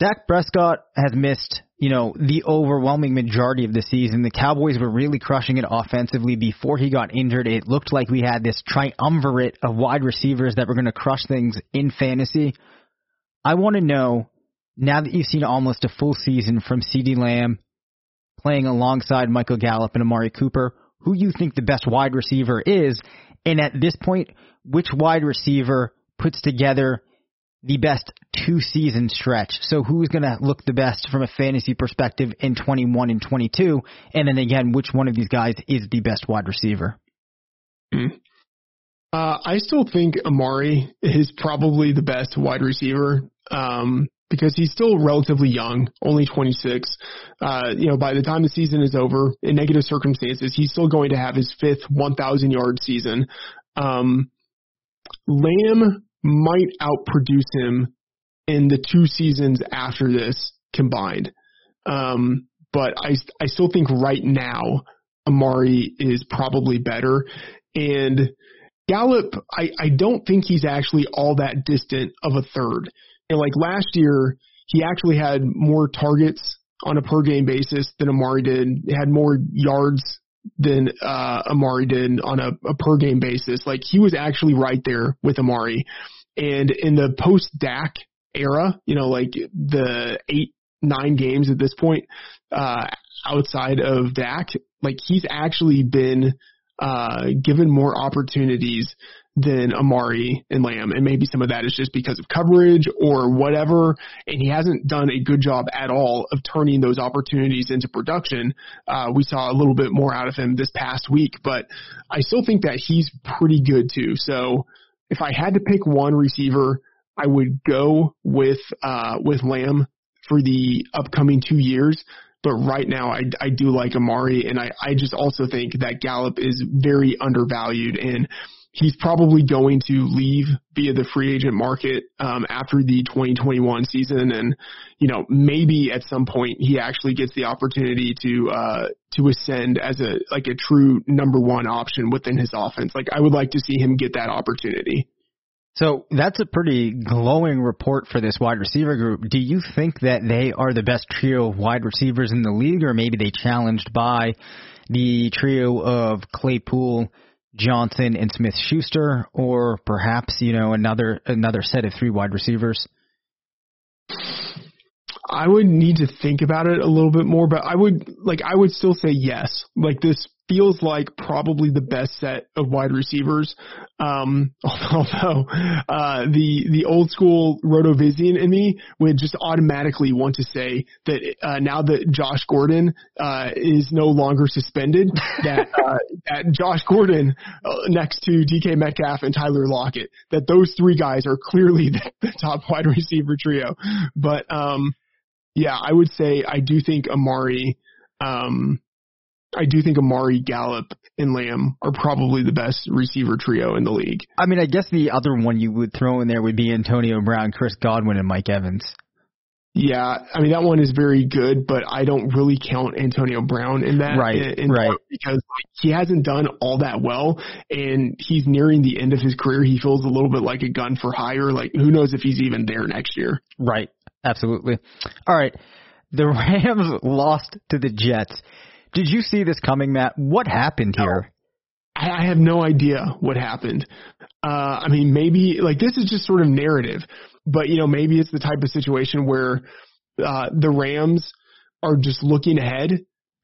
Dak Prescott has missed, you know, the overwhelming majority of the season. The Cowboys were really crushing it offensively before he got injured. It looked like we had this triumvirate of wide receivers that were going to crush things in fantasy. I want to know, now that you've seen almost a full season from CeeDee Lamb playing alongside Michael Gallup and Amari Cooper, who you think the best wide receiver is, and at this point, which wide receiver puts together the best two season stretch. So who's going to look the best from a fantasy perspective in 21 and 22? And then again, which one of these guys is the best wide receiver? Mm. Uh, I still think Amari is probably the best wide receiver. Um, because he's still relatively young, only 26. Uh, you know, by the time the season is over, in negative circumstances, he's still going to have his fifth 1,000 yard season. Um, Lamb might outproduce him in the two seasons after this combined. Um, but I, I still think right now Amari is probably better. And Gallup, I, I don't think he's actually all that distant of a third. And like last year, he actually had more targets on a per game basis than Amari did. He had more yards than uh, Amari did on a, a per game basis. Like he was actually right there with Amari. And in the post Dak era, you know, like the eight, nine games at this point, uh, outside of Dak, like he's actually been, uh, given more opportunities than Amari and Lamb. And maybe some of that is just because of coverage or whatever. And he hasn't done a good job at all of turning those opportunities into production. Uh, we saw a little bit more out of him this past week, but I still think that he's pretty good too. So, if I had to pick one receiver, I would go with uh, with Lamb for the upcoming two years. But right now, I, I do like Amari, and I, I just also think that Gallup is very undervalued, and he's probably going to leave via the free agent market um, after the 2021 season, and you know maybe at some point he actually gets the opportunity to uh, to ascend as a like a true number one option within his offense. Like I would like to see him get that opportunity. So that's a pretty glowing report for this wide receiver group. Do you think that they are the best trio of wide receivers in the league, or maybe they challenged by the trio of Claypool, Johnson, and Smith Schuster, or perhaps you know another another set of three wide receivers? I would need to think about it a little bit more, but I would like I would still say yes. Like this feels like probably the best set of wide receivers. Um, although uh, the the old school Rotovizian in me would just automatically want to say that uh, now that Josh Gordon uh, is no longer suspended, that uh, that Josh Gordon uh, next to DK Metcalf and Tyler Lockett, that those three guys are clearly the, the top wide receiver trio. But um, yeah, I would say I do think Amari. Um, I do think Amari Gallup and Lamb are probably the best receiver trio in the league. I mean, I guess the other one you would throw in there would be Antonio Brown, Chris Godwin, and Mike Evans. Yeah, I mean that one is very good, but I don't really count Antonio Brown in that. Right, in, in right. Because he hasn't done all that well, and he's nearing the end of his career. He feels a little bit like a gun for hire. Like who knows if he's even there next year? Right, absolutely. All right, the Rams lost to the Jets. Did you see this coming, Matt? What happened here? I, I have no idea what happened. Uh, I mean, maybe like this is just sort of narrative, but you know, maybe it's the type of situation where uh, the Rams are just looking ahead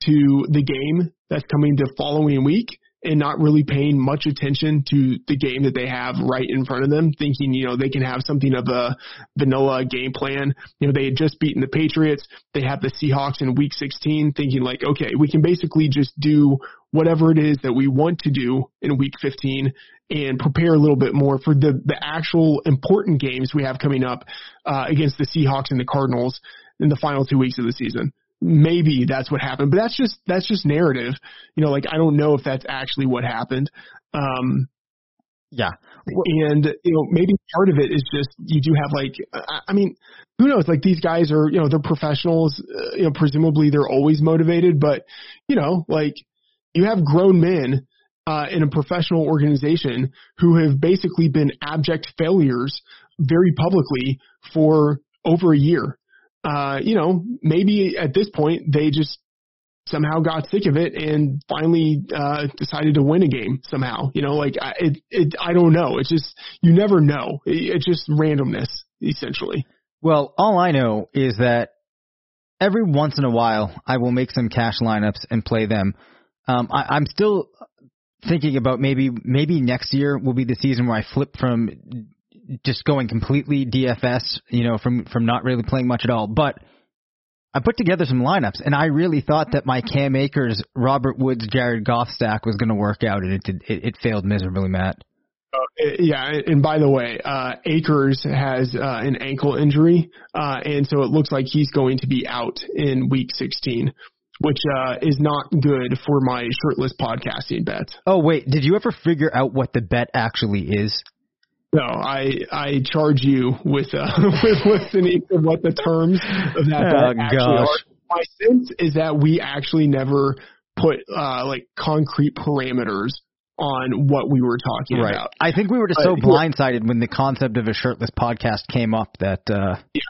to the game that's coming the following week and not really paying much attention to the game that they have right in front of them, thinking, you know, they can have something of a vanilla game plan. You know, they had just beaten the Patriots. They have the Seahawks in week 16, thinking like, okay, we can basically just do whatever it is that we want to do in week 15 and prepare a little bit more for the, the actual important games we have coming up uh, against the Seahawks and the Cardinals in the final two weeks of the season maybe that's what happened, but that's just that's just narrative. You know, like I don't know if that's actually what happened. Um, yeah, and you know maybe part of it is just you do have like I mean who knows like these guys are you know they're professionals uh, you know presumably they're always motivated but you know like you have grown men uh, in a professional organization who have basically been abject failures very publicly for over a year uh, you know, maybe at this point they just somehow got sick of it and finally uh, decided to win a game somehow. You know, like I, it, it, I don't know. It's just you never know. It, it's just randomness essentially. Well, all I know is that every once in a while I will make some cash lineups and play them. Um, I, I'm still thinking about maybe maybe next year will be the season where I flip from just going completely DFS, you know, from from not really playing much at all. But I put together some lineups, and I really thought that my Cam Akers, Robert Woods, Jared Goff stack was going to work out, and it did. It, it failed miserably, Matt. Uh, yeah, and by the way, uh, Akers has uh, an ankle injury, uh, and so it looks like he's going to be out in Week 16 which uh, is not good for my shirtless podcasting bets. Oh wait, did you ever figure out what the bet actually is? No, I I charge you with uh, with listening to what the terms of that oh, actually gosh. are. My sense is that we actually never put uh, like concrete parameters on what we were talking right. about. I think we were just so blindsided when the concept of a shirtless podcast came up that. Uh, yeah.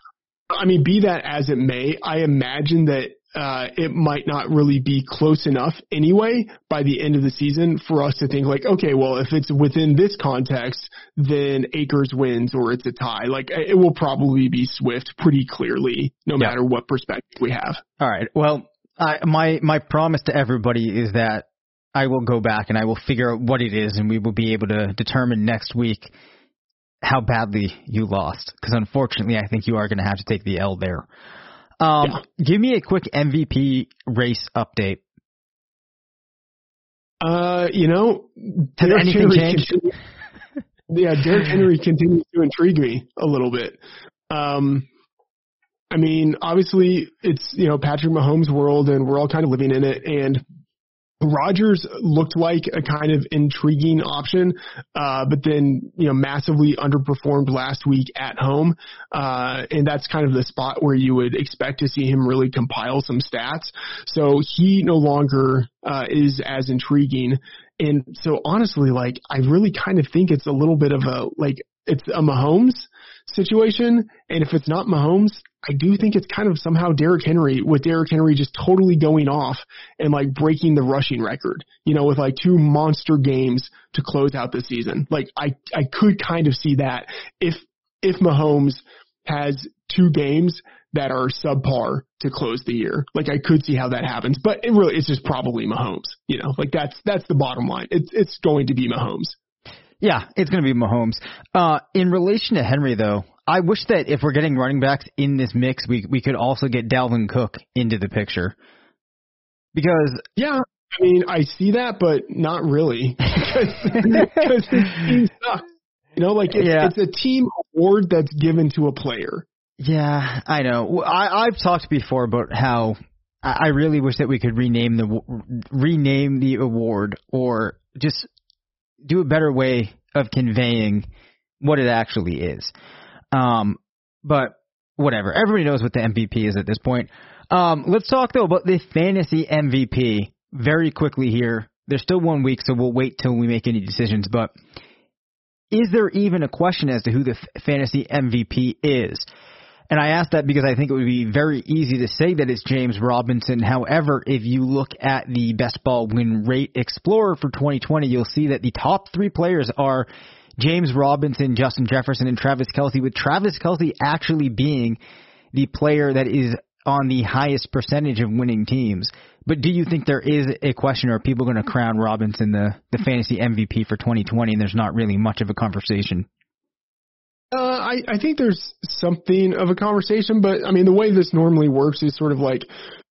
I mean, be that as it may, I imagine that uh, it might not really be close enough anyway by the end of the season for us to think like, okay, well, if it's within this context, then Akers wins or it's a tie. Like it will probably be Swift pretty clearly, no Yeah. matter what perspective we have. all right. Well, I, my my promise to everybody is that I will go back and I will figure out what it is, and we will be able to determine next week how badly you lost. Because unfortunately, I think you are going to have to take the L there. Um, Give me a quick MVP race update. Uh, you know, Has Derrick anything Henry changed? yeah, Derrick Henry continues to intrigue me a little bit. Um, I mean, obviously it's, you know, Patrick Mahomes world and we're all kind of living in it and Rodgers looked like a kind of intriguing option, uh, but then, you know, massively underperformed last week at home. Uh, and that's kind of the spot where you would expect to see him really compile some stats. So he no longer, uh, is as intriguing. And so honestly, like, I really kind of think it's a little bit of a, like, it's a Mahomes situation. And if it's not Mahomes, I do think it's kind of somehow Derrick Henry with Derrick Henry just totally going off and like breaking the rushing record, you know, with like two monster games to close out the season. Like I, I could kind of see that if, if Mahomes has two games that are subpar to close the year. Like I could see how that happens, but it really it's just probably Mahomes. You know, like that's that's the bottom line. It's it's going to be Mahomes. Yeah, it's going to be Mahomes. Uh, in relation to Henry, though, I wish that if we're getting running backs in this mix, we we could also get Dalvin Cook into the picture. Because yeah, I mean, I see that, but not really because his team sucks. You know, like it's, yeah. it's a team award that's given to a player. Yeah, I know. I, I've talked before about how I really wish that we could rename the rename the award or just do a better way of conveying what it actually is. Um, but whatever. Everybody knows what the MVP is at this point. Um, let's talk though about the fantasy MVP very quickly here. There's still one week, so we'll wait till we make any decisions. But is there even a question as to who the f- fantasy MVP is? And I ask that because I think it would be very easy to say that it's James Robinson. However, if you look at the best ball win rate explorer for 2020, you'll see that the top three players are James Robinson, Justin Jefferson, and Travis Kelce, with Travis Kelce actually being the player that is on the highest percentage of winning teams. But do you think there is a question, or are people going to crown Robinson the, the fantasy MVP for 2020, and there's not really much of a conversation? Uh, I, I think there's something of a conversation, but I mean, the way this normally works is sort of like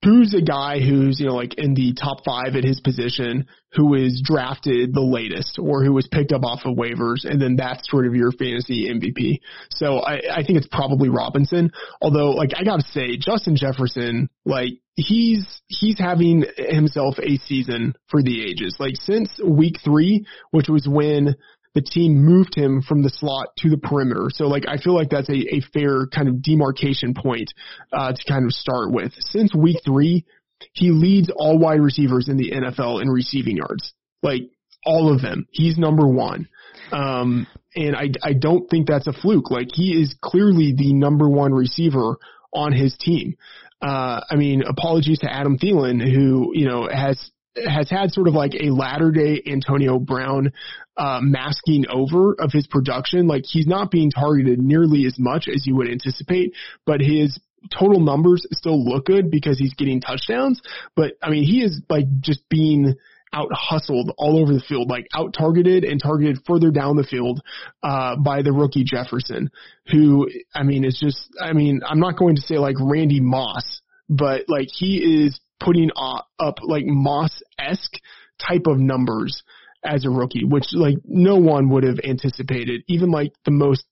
who's a guy who's, you know, like in the top five at his position who is drafted the latest or who was picked up off of waivers, and then that's sort of your fantasy MVP. So I, I think it's probably Robinson. Although, like, I gotta say, Justin Jefferson, like, he's he's having himself a season for the ages. Like since week three, which was when the team moved him from the slot to the perimeter. So like I feel like that's a, a fair kind of demarcation point uh, to kind of start with. Since week three, he leads all wide receivers in the NFL in receiving yards. Like all of them. He's number one. Um, and I, I don't think that's a fluke. Like he is clearly the number one receiver on his team. Uh, I mean, apologies to Adam Thielen, who, you know, has has had sort of like a latter day Antonio Brown uh, masking over of his production. Like he's not being targeted nearly as much as you would anticipate, but his total numbers still look good because he's getting touchdowns. But I mean, he is like just being out hustled all over the field, like out targeted and targeted further down the field uh, by the rookie Jefferson, who I mean is just I mean I'm not going to say like Randy Moss, but like he is putting up like Moss esque type of numbers as a rookie, which like no one would have anticipated. Even like the most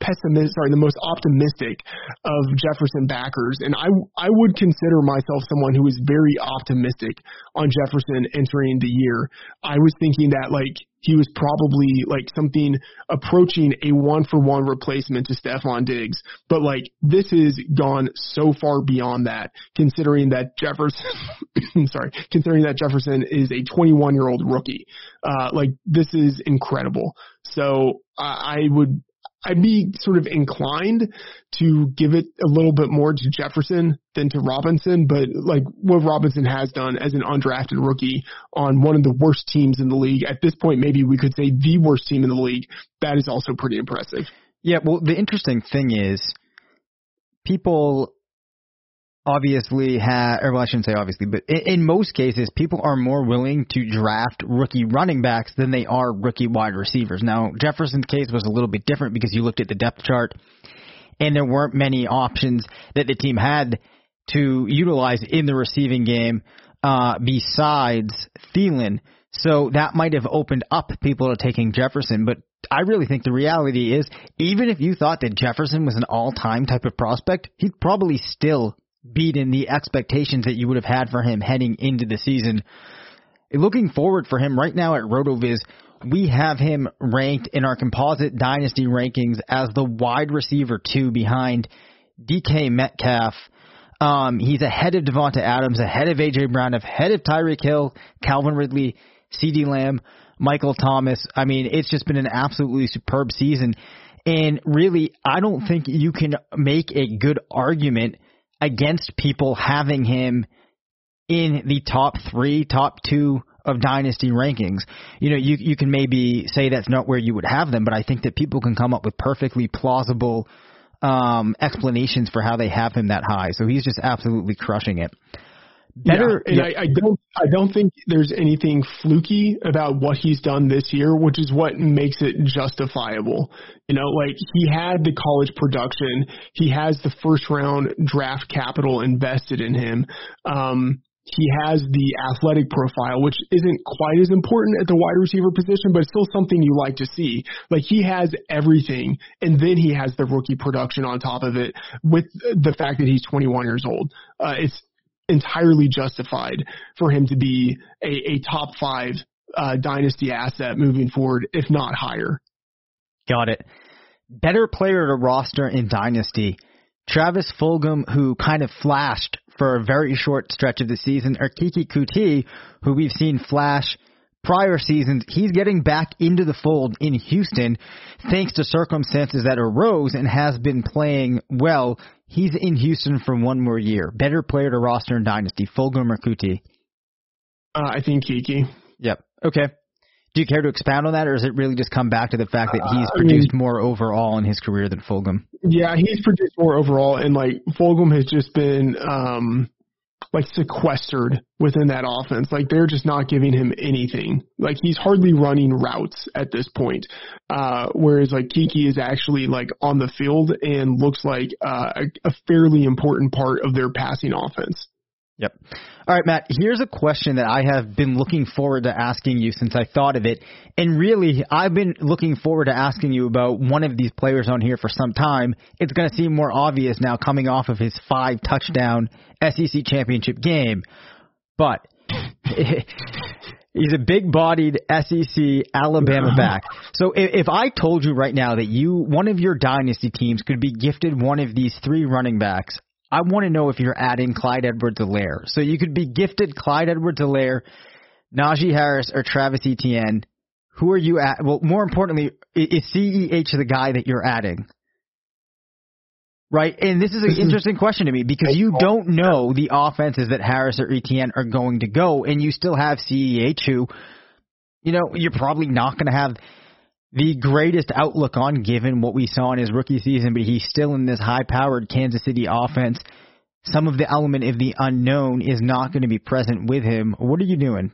pessimist, sorry, the most optimistic of Jefferson backers. And I, I would consider myself someone who is very optimistic on Jefferson entering the year. I was thinking that like he was probably like something approaching a one for one replacement to Stefon Diggs. But like this has gone so far beyond that, considering that Jefferson, sorry, considering that Jefferson is a 21 year old rookie. Uh, like this is incredible. So I, I would I'd be sort of inclined to give it a little bit more to Jefferson than to Robinson, but like what Robinson has done as an undrafted rookie on one of the worst teams in the league, at this point, maybe we could say the worst team in the league, that is also pretty impressive. Yeah, well, the interesting thing is people obviously have, or well, I shouldn't say obviously, but in, in most cases, people are more willing to draft rookie running backs than they are rookie wide receivers. Now, Jefferson's case was a little bit different because you looked at the depth chart and there weren't many options that the team had to utilize in the receiving game uh, besides Thielen. So that might have opened up people to taking Jefferson, but I really think the reality is, even if you thought that Jefferson was an all-time type of prospect, he'd probably still beaten the expectations that you would have had for him heading into the season. Looking forward for him right now at RotoViz, we have him ranked in our composite dynasty rankings as the wide receiver two behind DK Metcalf. Um, he's ahead of Davante Adams, ahead of AJ Brown, ahead of Tyreek Hill, Calvin Ridley, CeeDee Lamb, Michael Thomas. I mean, it's just been an absolutely superb season. And really, I don't think you can make a good argument against people having him in the top three, top two of dynasty rankings. You know, you you can maybe say that's not where you would have them, but I think that people can come up with perfectly plausible um, explanations for how they have him that high. So he's just absolutely crushing it. Better, yeah, and I, I don't, I don't think there's anything fluky about what he's done this year, which is what makes it justifiable. You know, like he had the college production, he has the first round draft capital invested in him. Um, he has the athletic profile, which isn't quite as important at the wide receiver position, but it's still something you like to see. Like he has everything, and then he has the rookie production on top of it with the fact that he's 21 years old. Uh, it's entirely justified for him to be a, a top five uh, dynasty asset moving forward, if not higher. Got it. Better player to roster in dynasty. Travis Fulgham, who kind of flashed for a very short stretch of the season, or Keke Coutee, who we've seen flash prior seasons, he's getting back into the fold in Houston thanks to circumstances that arose and has been playing well. He's in Houston for one more year. Better player to roster in Dynasty, Fulgham or Coutee? Uh, I think Keke. Yep. Okay. Do you care to expound on that, or does it really just come back to the fact that he's produced uh, I mean, more overall in his career than Fulgham? Yeah, he's produced more overall, and like Fulgham has just been um, like sequestered within that offense. Like they're just not giving him anything. Like he's hardly running routes at this point. Uh, whereas like Keke is actually like on the field and looks like uh, a, a fairly important part of their passing offense. Yep. All right, Matt, here's a question that I have been looking forward to asking you since I thought of it. And really, I've been looking forward to asking you about one of these players on here for some time. It's going to seem more obvious now coming off of his five touchdown SEC championship game. But he's a big bodied SEC Alabama back. So if, if I told you right now that you, one of your dynasty teams could be gifted one of these three running backs, I want to know if you're adding Clyde Edwards-Helaire. So you could be gifted Clyde Edwards-Helaire, Najee Harris, or Travis Etienne. Who are you at? Well, more importantly, is CEH the guy that you're adding? Right? And this is an interesting question to me because you don't know the offenses that Harris or Etienne are going to go, and you still have CEH who, you know, you're probably not going to have the greatest outlook on given what we saw in his rookie season, but he's still in this high powered Kansas City offense. Some of the element of the unknown is not going to be present with him. What are you doing?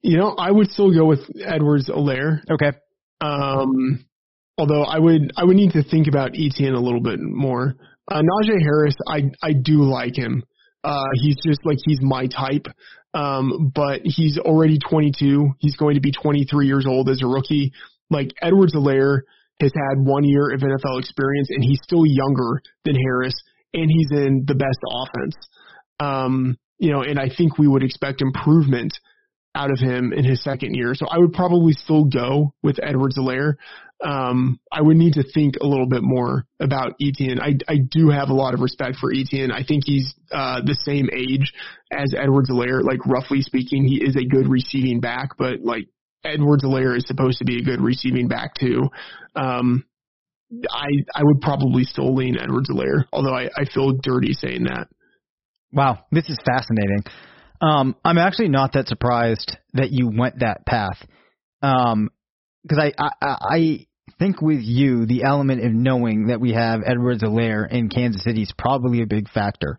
You know, I would still go with Edwards-Helaire. Okay. Um, although I would I would need to think about Etienne a little bit more. Uh, Najee Harris, I I do like him. Uh, he's just like he's my type. Um, but he's already 22. He's going to be 23 years old as a rookie. Like Edwards-Helaire has had one year of NFL experience and he's still younger than Harris and he's in the best offense. Um, you know, and I think we would expect improvement out of him in his second year. So I would probably still go with Edwards-Helaire um, I would need to think a little bit more about Etienne. I, I do have a lot of respect for Etienne. I think he's uh, the same age as Edwards-Helaire. Like roughly speaking, he is a good receiving back, but like Edwards-Helaire is supposed to be a good receiving back too. Um, I I would probably still lean Edwards-Helaire, although I, I feel dirty saying that. Wow, this is fascinating. Um, I'm actually not that surprised that you went that path. Um, because I, I I think with you the element of knowing that we have Edwards-Helaire in Kansas City is probably a big factor.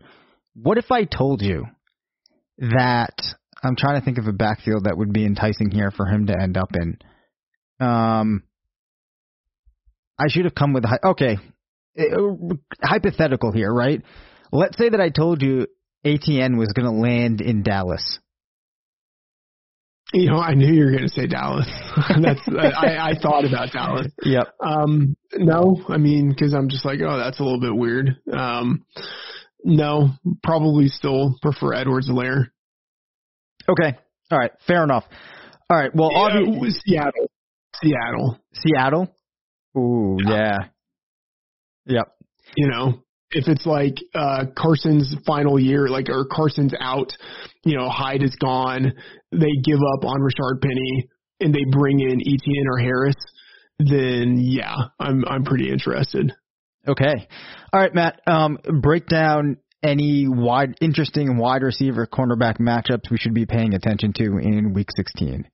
What if I told you that I'm trying to think of a backfield that would be enticing here for him to end up in? Um, I should have come with okay, uh, hypothetical here, right? Let's say that I told you Etienne was going to land in Dallas. You know, I knew you were going to say Dallas. that's I, I thought about Dallas. Yep. Um, no, I mean, because I'm just like, oh, that's a little bit weird. Um, no, probably still prefer Edwards-Helaire. Okay. All right. Fair enough. All right. Well, yeah, Seattle. Seattle. Seattle. Ooh, yeah. yeah. Yep. You know, if it's like uh Carson's final year, like or Carson's out, you know, Hyde is gone, they give up on Rashaad Penny and they bring in Etienne or Harris, then yeah, I'm I'm pretty interested. Okay. All right, Matt. Um, break down any wide, interesting wide receiver cornerback matchups we should be paying attention to in Week 16.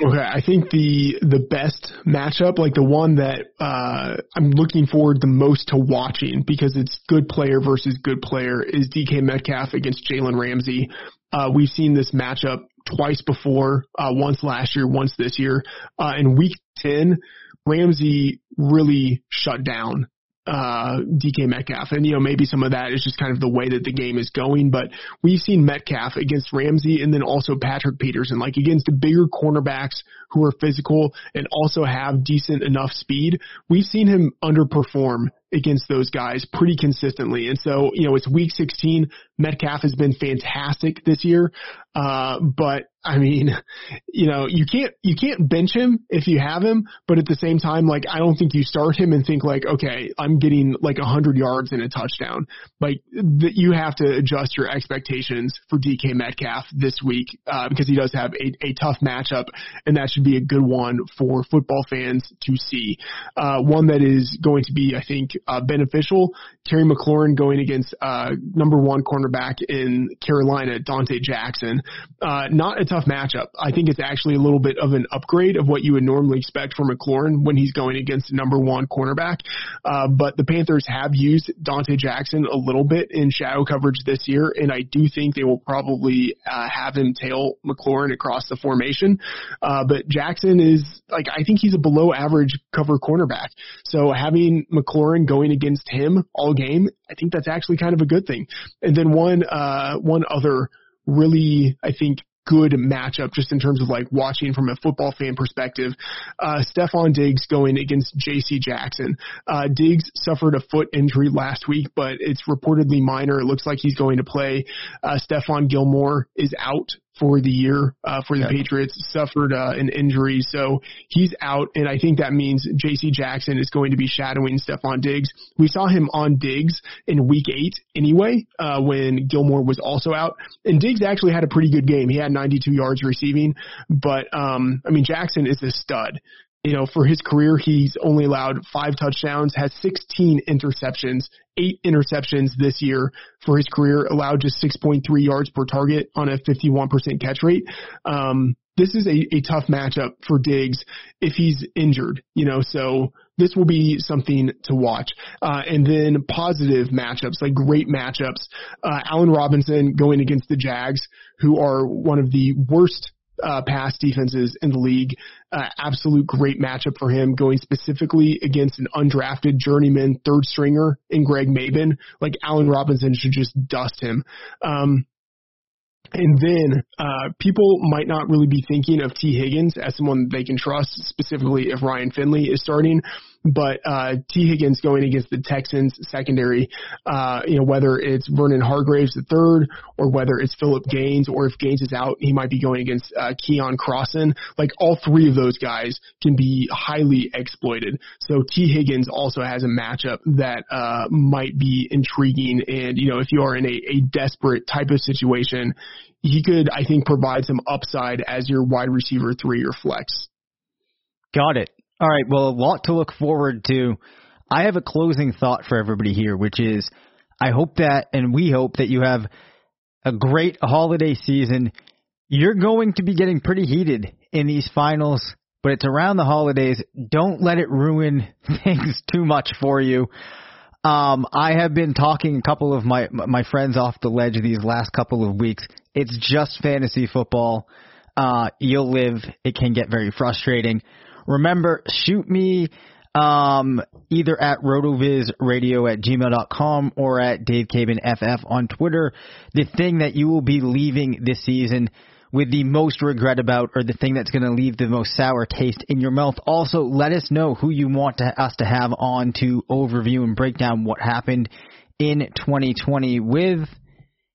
Okay, I think the the best matchup, like the one that uh, I'm looking forward the most to watching because it's good player versus good player, is DK Metcalf against Jalen Ramsey. Uh, we've seen this matchup twice before, uh, once last year, once this year. Uh, in Week 10, Ramsey really shut down uh, DK Metcalf. And, you know, maybe some of that is just kind of the way that the game is going, but we've seen Metcalf against Ramsey and then also Patrick Peterson, like against the bigger cornerbacks who are physical and also have decent enough speed. We've seen him underperform against those guys pretty consistently. And so, you know, it's week 16. Metcalf has been fantastic this year. Uh, but I mean, you know, you can't, you can't bench him if you have him, but at the same time, like, I don't think you start him and think like, okay, I'm getting like a hundred yards and a touchdown. Like that you have to adjust your expectations for DK Metcalf this week, uh, because he does have a, a tough matchup and that should be a good one for football fans to see. Uh, one that is going to be, I think, uh, beneficial. Terry McLaurin going against, uh, number one cornerback in Carolina, Donte Jackson. Uh, not a tough matchup. I think it's actually a little bit of an upgrade of what you would normally expect from McLaurin when he's going against number one cornerback. Uh, but the Panthers have used Donte Jackson a little bit in shadow coverage this year, and I do think they will probably uh, have him tail McLaurin across the formation. But Jackson is like I think he's a below average cover cornerback. So having McLaurin going against him all game, I think that's actually kind of a good thing. And then one uh, one other really I think good matchup just in terms of like watching from a football fan perspective. Uh, Stefon Diggs going against J.C. Jackson. Uh, Diggs suffered a foot injury last week, but it's reportedly minor. It looks like he's going to play. Uh, Stephon Gilmore is out for the year uh, for the yeah. Patriots, suffered uh, an injury, so he's out, and I think that means J.C. Jackson is going to be shadowing Stefon Diggs. We saw him on Diggs in Week Eight anyway, uh, when Gilmore was also out, and Diggs actually had a pretty good game. He had 92 yards receiving, but um, I mean Jackson is a stud you know, for his career, he's only allowed five touchdowns, has 16 interceptions, eight interceptions this year for his career, allowed just 6.3 yards per target on a 51% catch rate. Um, this is a, a tough matchup for Diggs if he's injured, you know, so this will be something to watch. Uh, and then positive matchups, like great matchups. Uh, Allen Robinson going against the Jags, who are one of the worst uh, pass defenses in the league. Uh, absolute great matchup for him going specifically against an undrafted journeyman third stringer in Greg Mabin. Like Allen Robinson should just dust him. Um, and then uh, people might not really be thinking of Tee Higgins as someone they can trust, specifically if Ryan Finley is starting. But uh, Tee Higgins going against the Texans secondary, uh, you know, whether it's Vernon Hargreaves the third or whether it's Philip Gaines or if Gaines is out, he might be going against uh, Keion Crossen. Like all three of those guys can be highly exploited. So Tee Higgins also has a matchup that uh, might be intriguing. And you know, if you are in a, a desperate type of situation, he could, I think, provide some upside as your wide receiver three or flex. Got it. All right. Well, a lot to look forward to. I have a closing thought for everybody here, which is I hope that, and we hope that you have a great holiday season. You're going to be getting pretty heated in these finals, but it's around the holidays. Don't let it ruin things too much for you. Um, I have been talking a couple of my my friends off the ledge these last couple of weeks. It's just fantasy football. Uh, you'll live. It can get very frustrating. Remember, shoot me um, either at rotovizradio at gmail.com or at DaveCabanFF on Twitter. The thing that you will be leaving this season with the most regret about or the thing that's going to leave the most sour taste in your mouth. Also, let us know who you want to, us to have on to overview and break down what happened in 2020 with.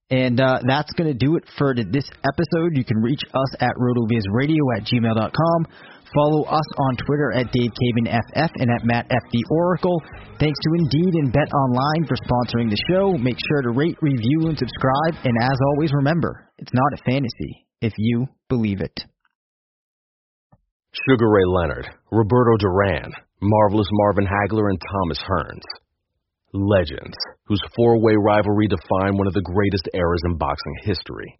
And uh, that's going to do it for this episode. You can reach us at rotovizradio at gmail.com. Follow us on Twitter at DaveCabanFF and at MattFTheOracle. Thanks to Indeed and BetOnline for sponsoring the show. Make sure to rate, review, and subscribe. And as always, remember, it's not a fantasy if you believe it. Sugar Ray Leonard, Roberto Duran, Marvelous Marvin Hagler, and Thomas Hearns. Legends, whose four way rivalry defined one of the greatest eras in boxing history.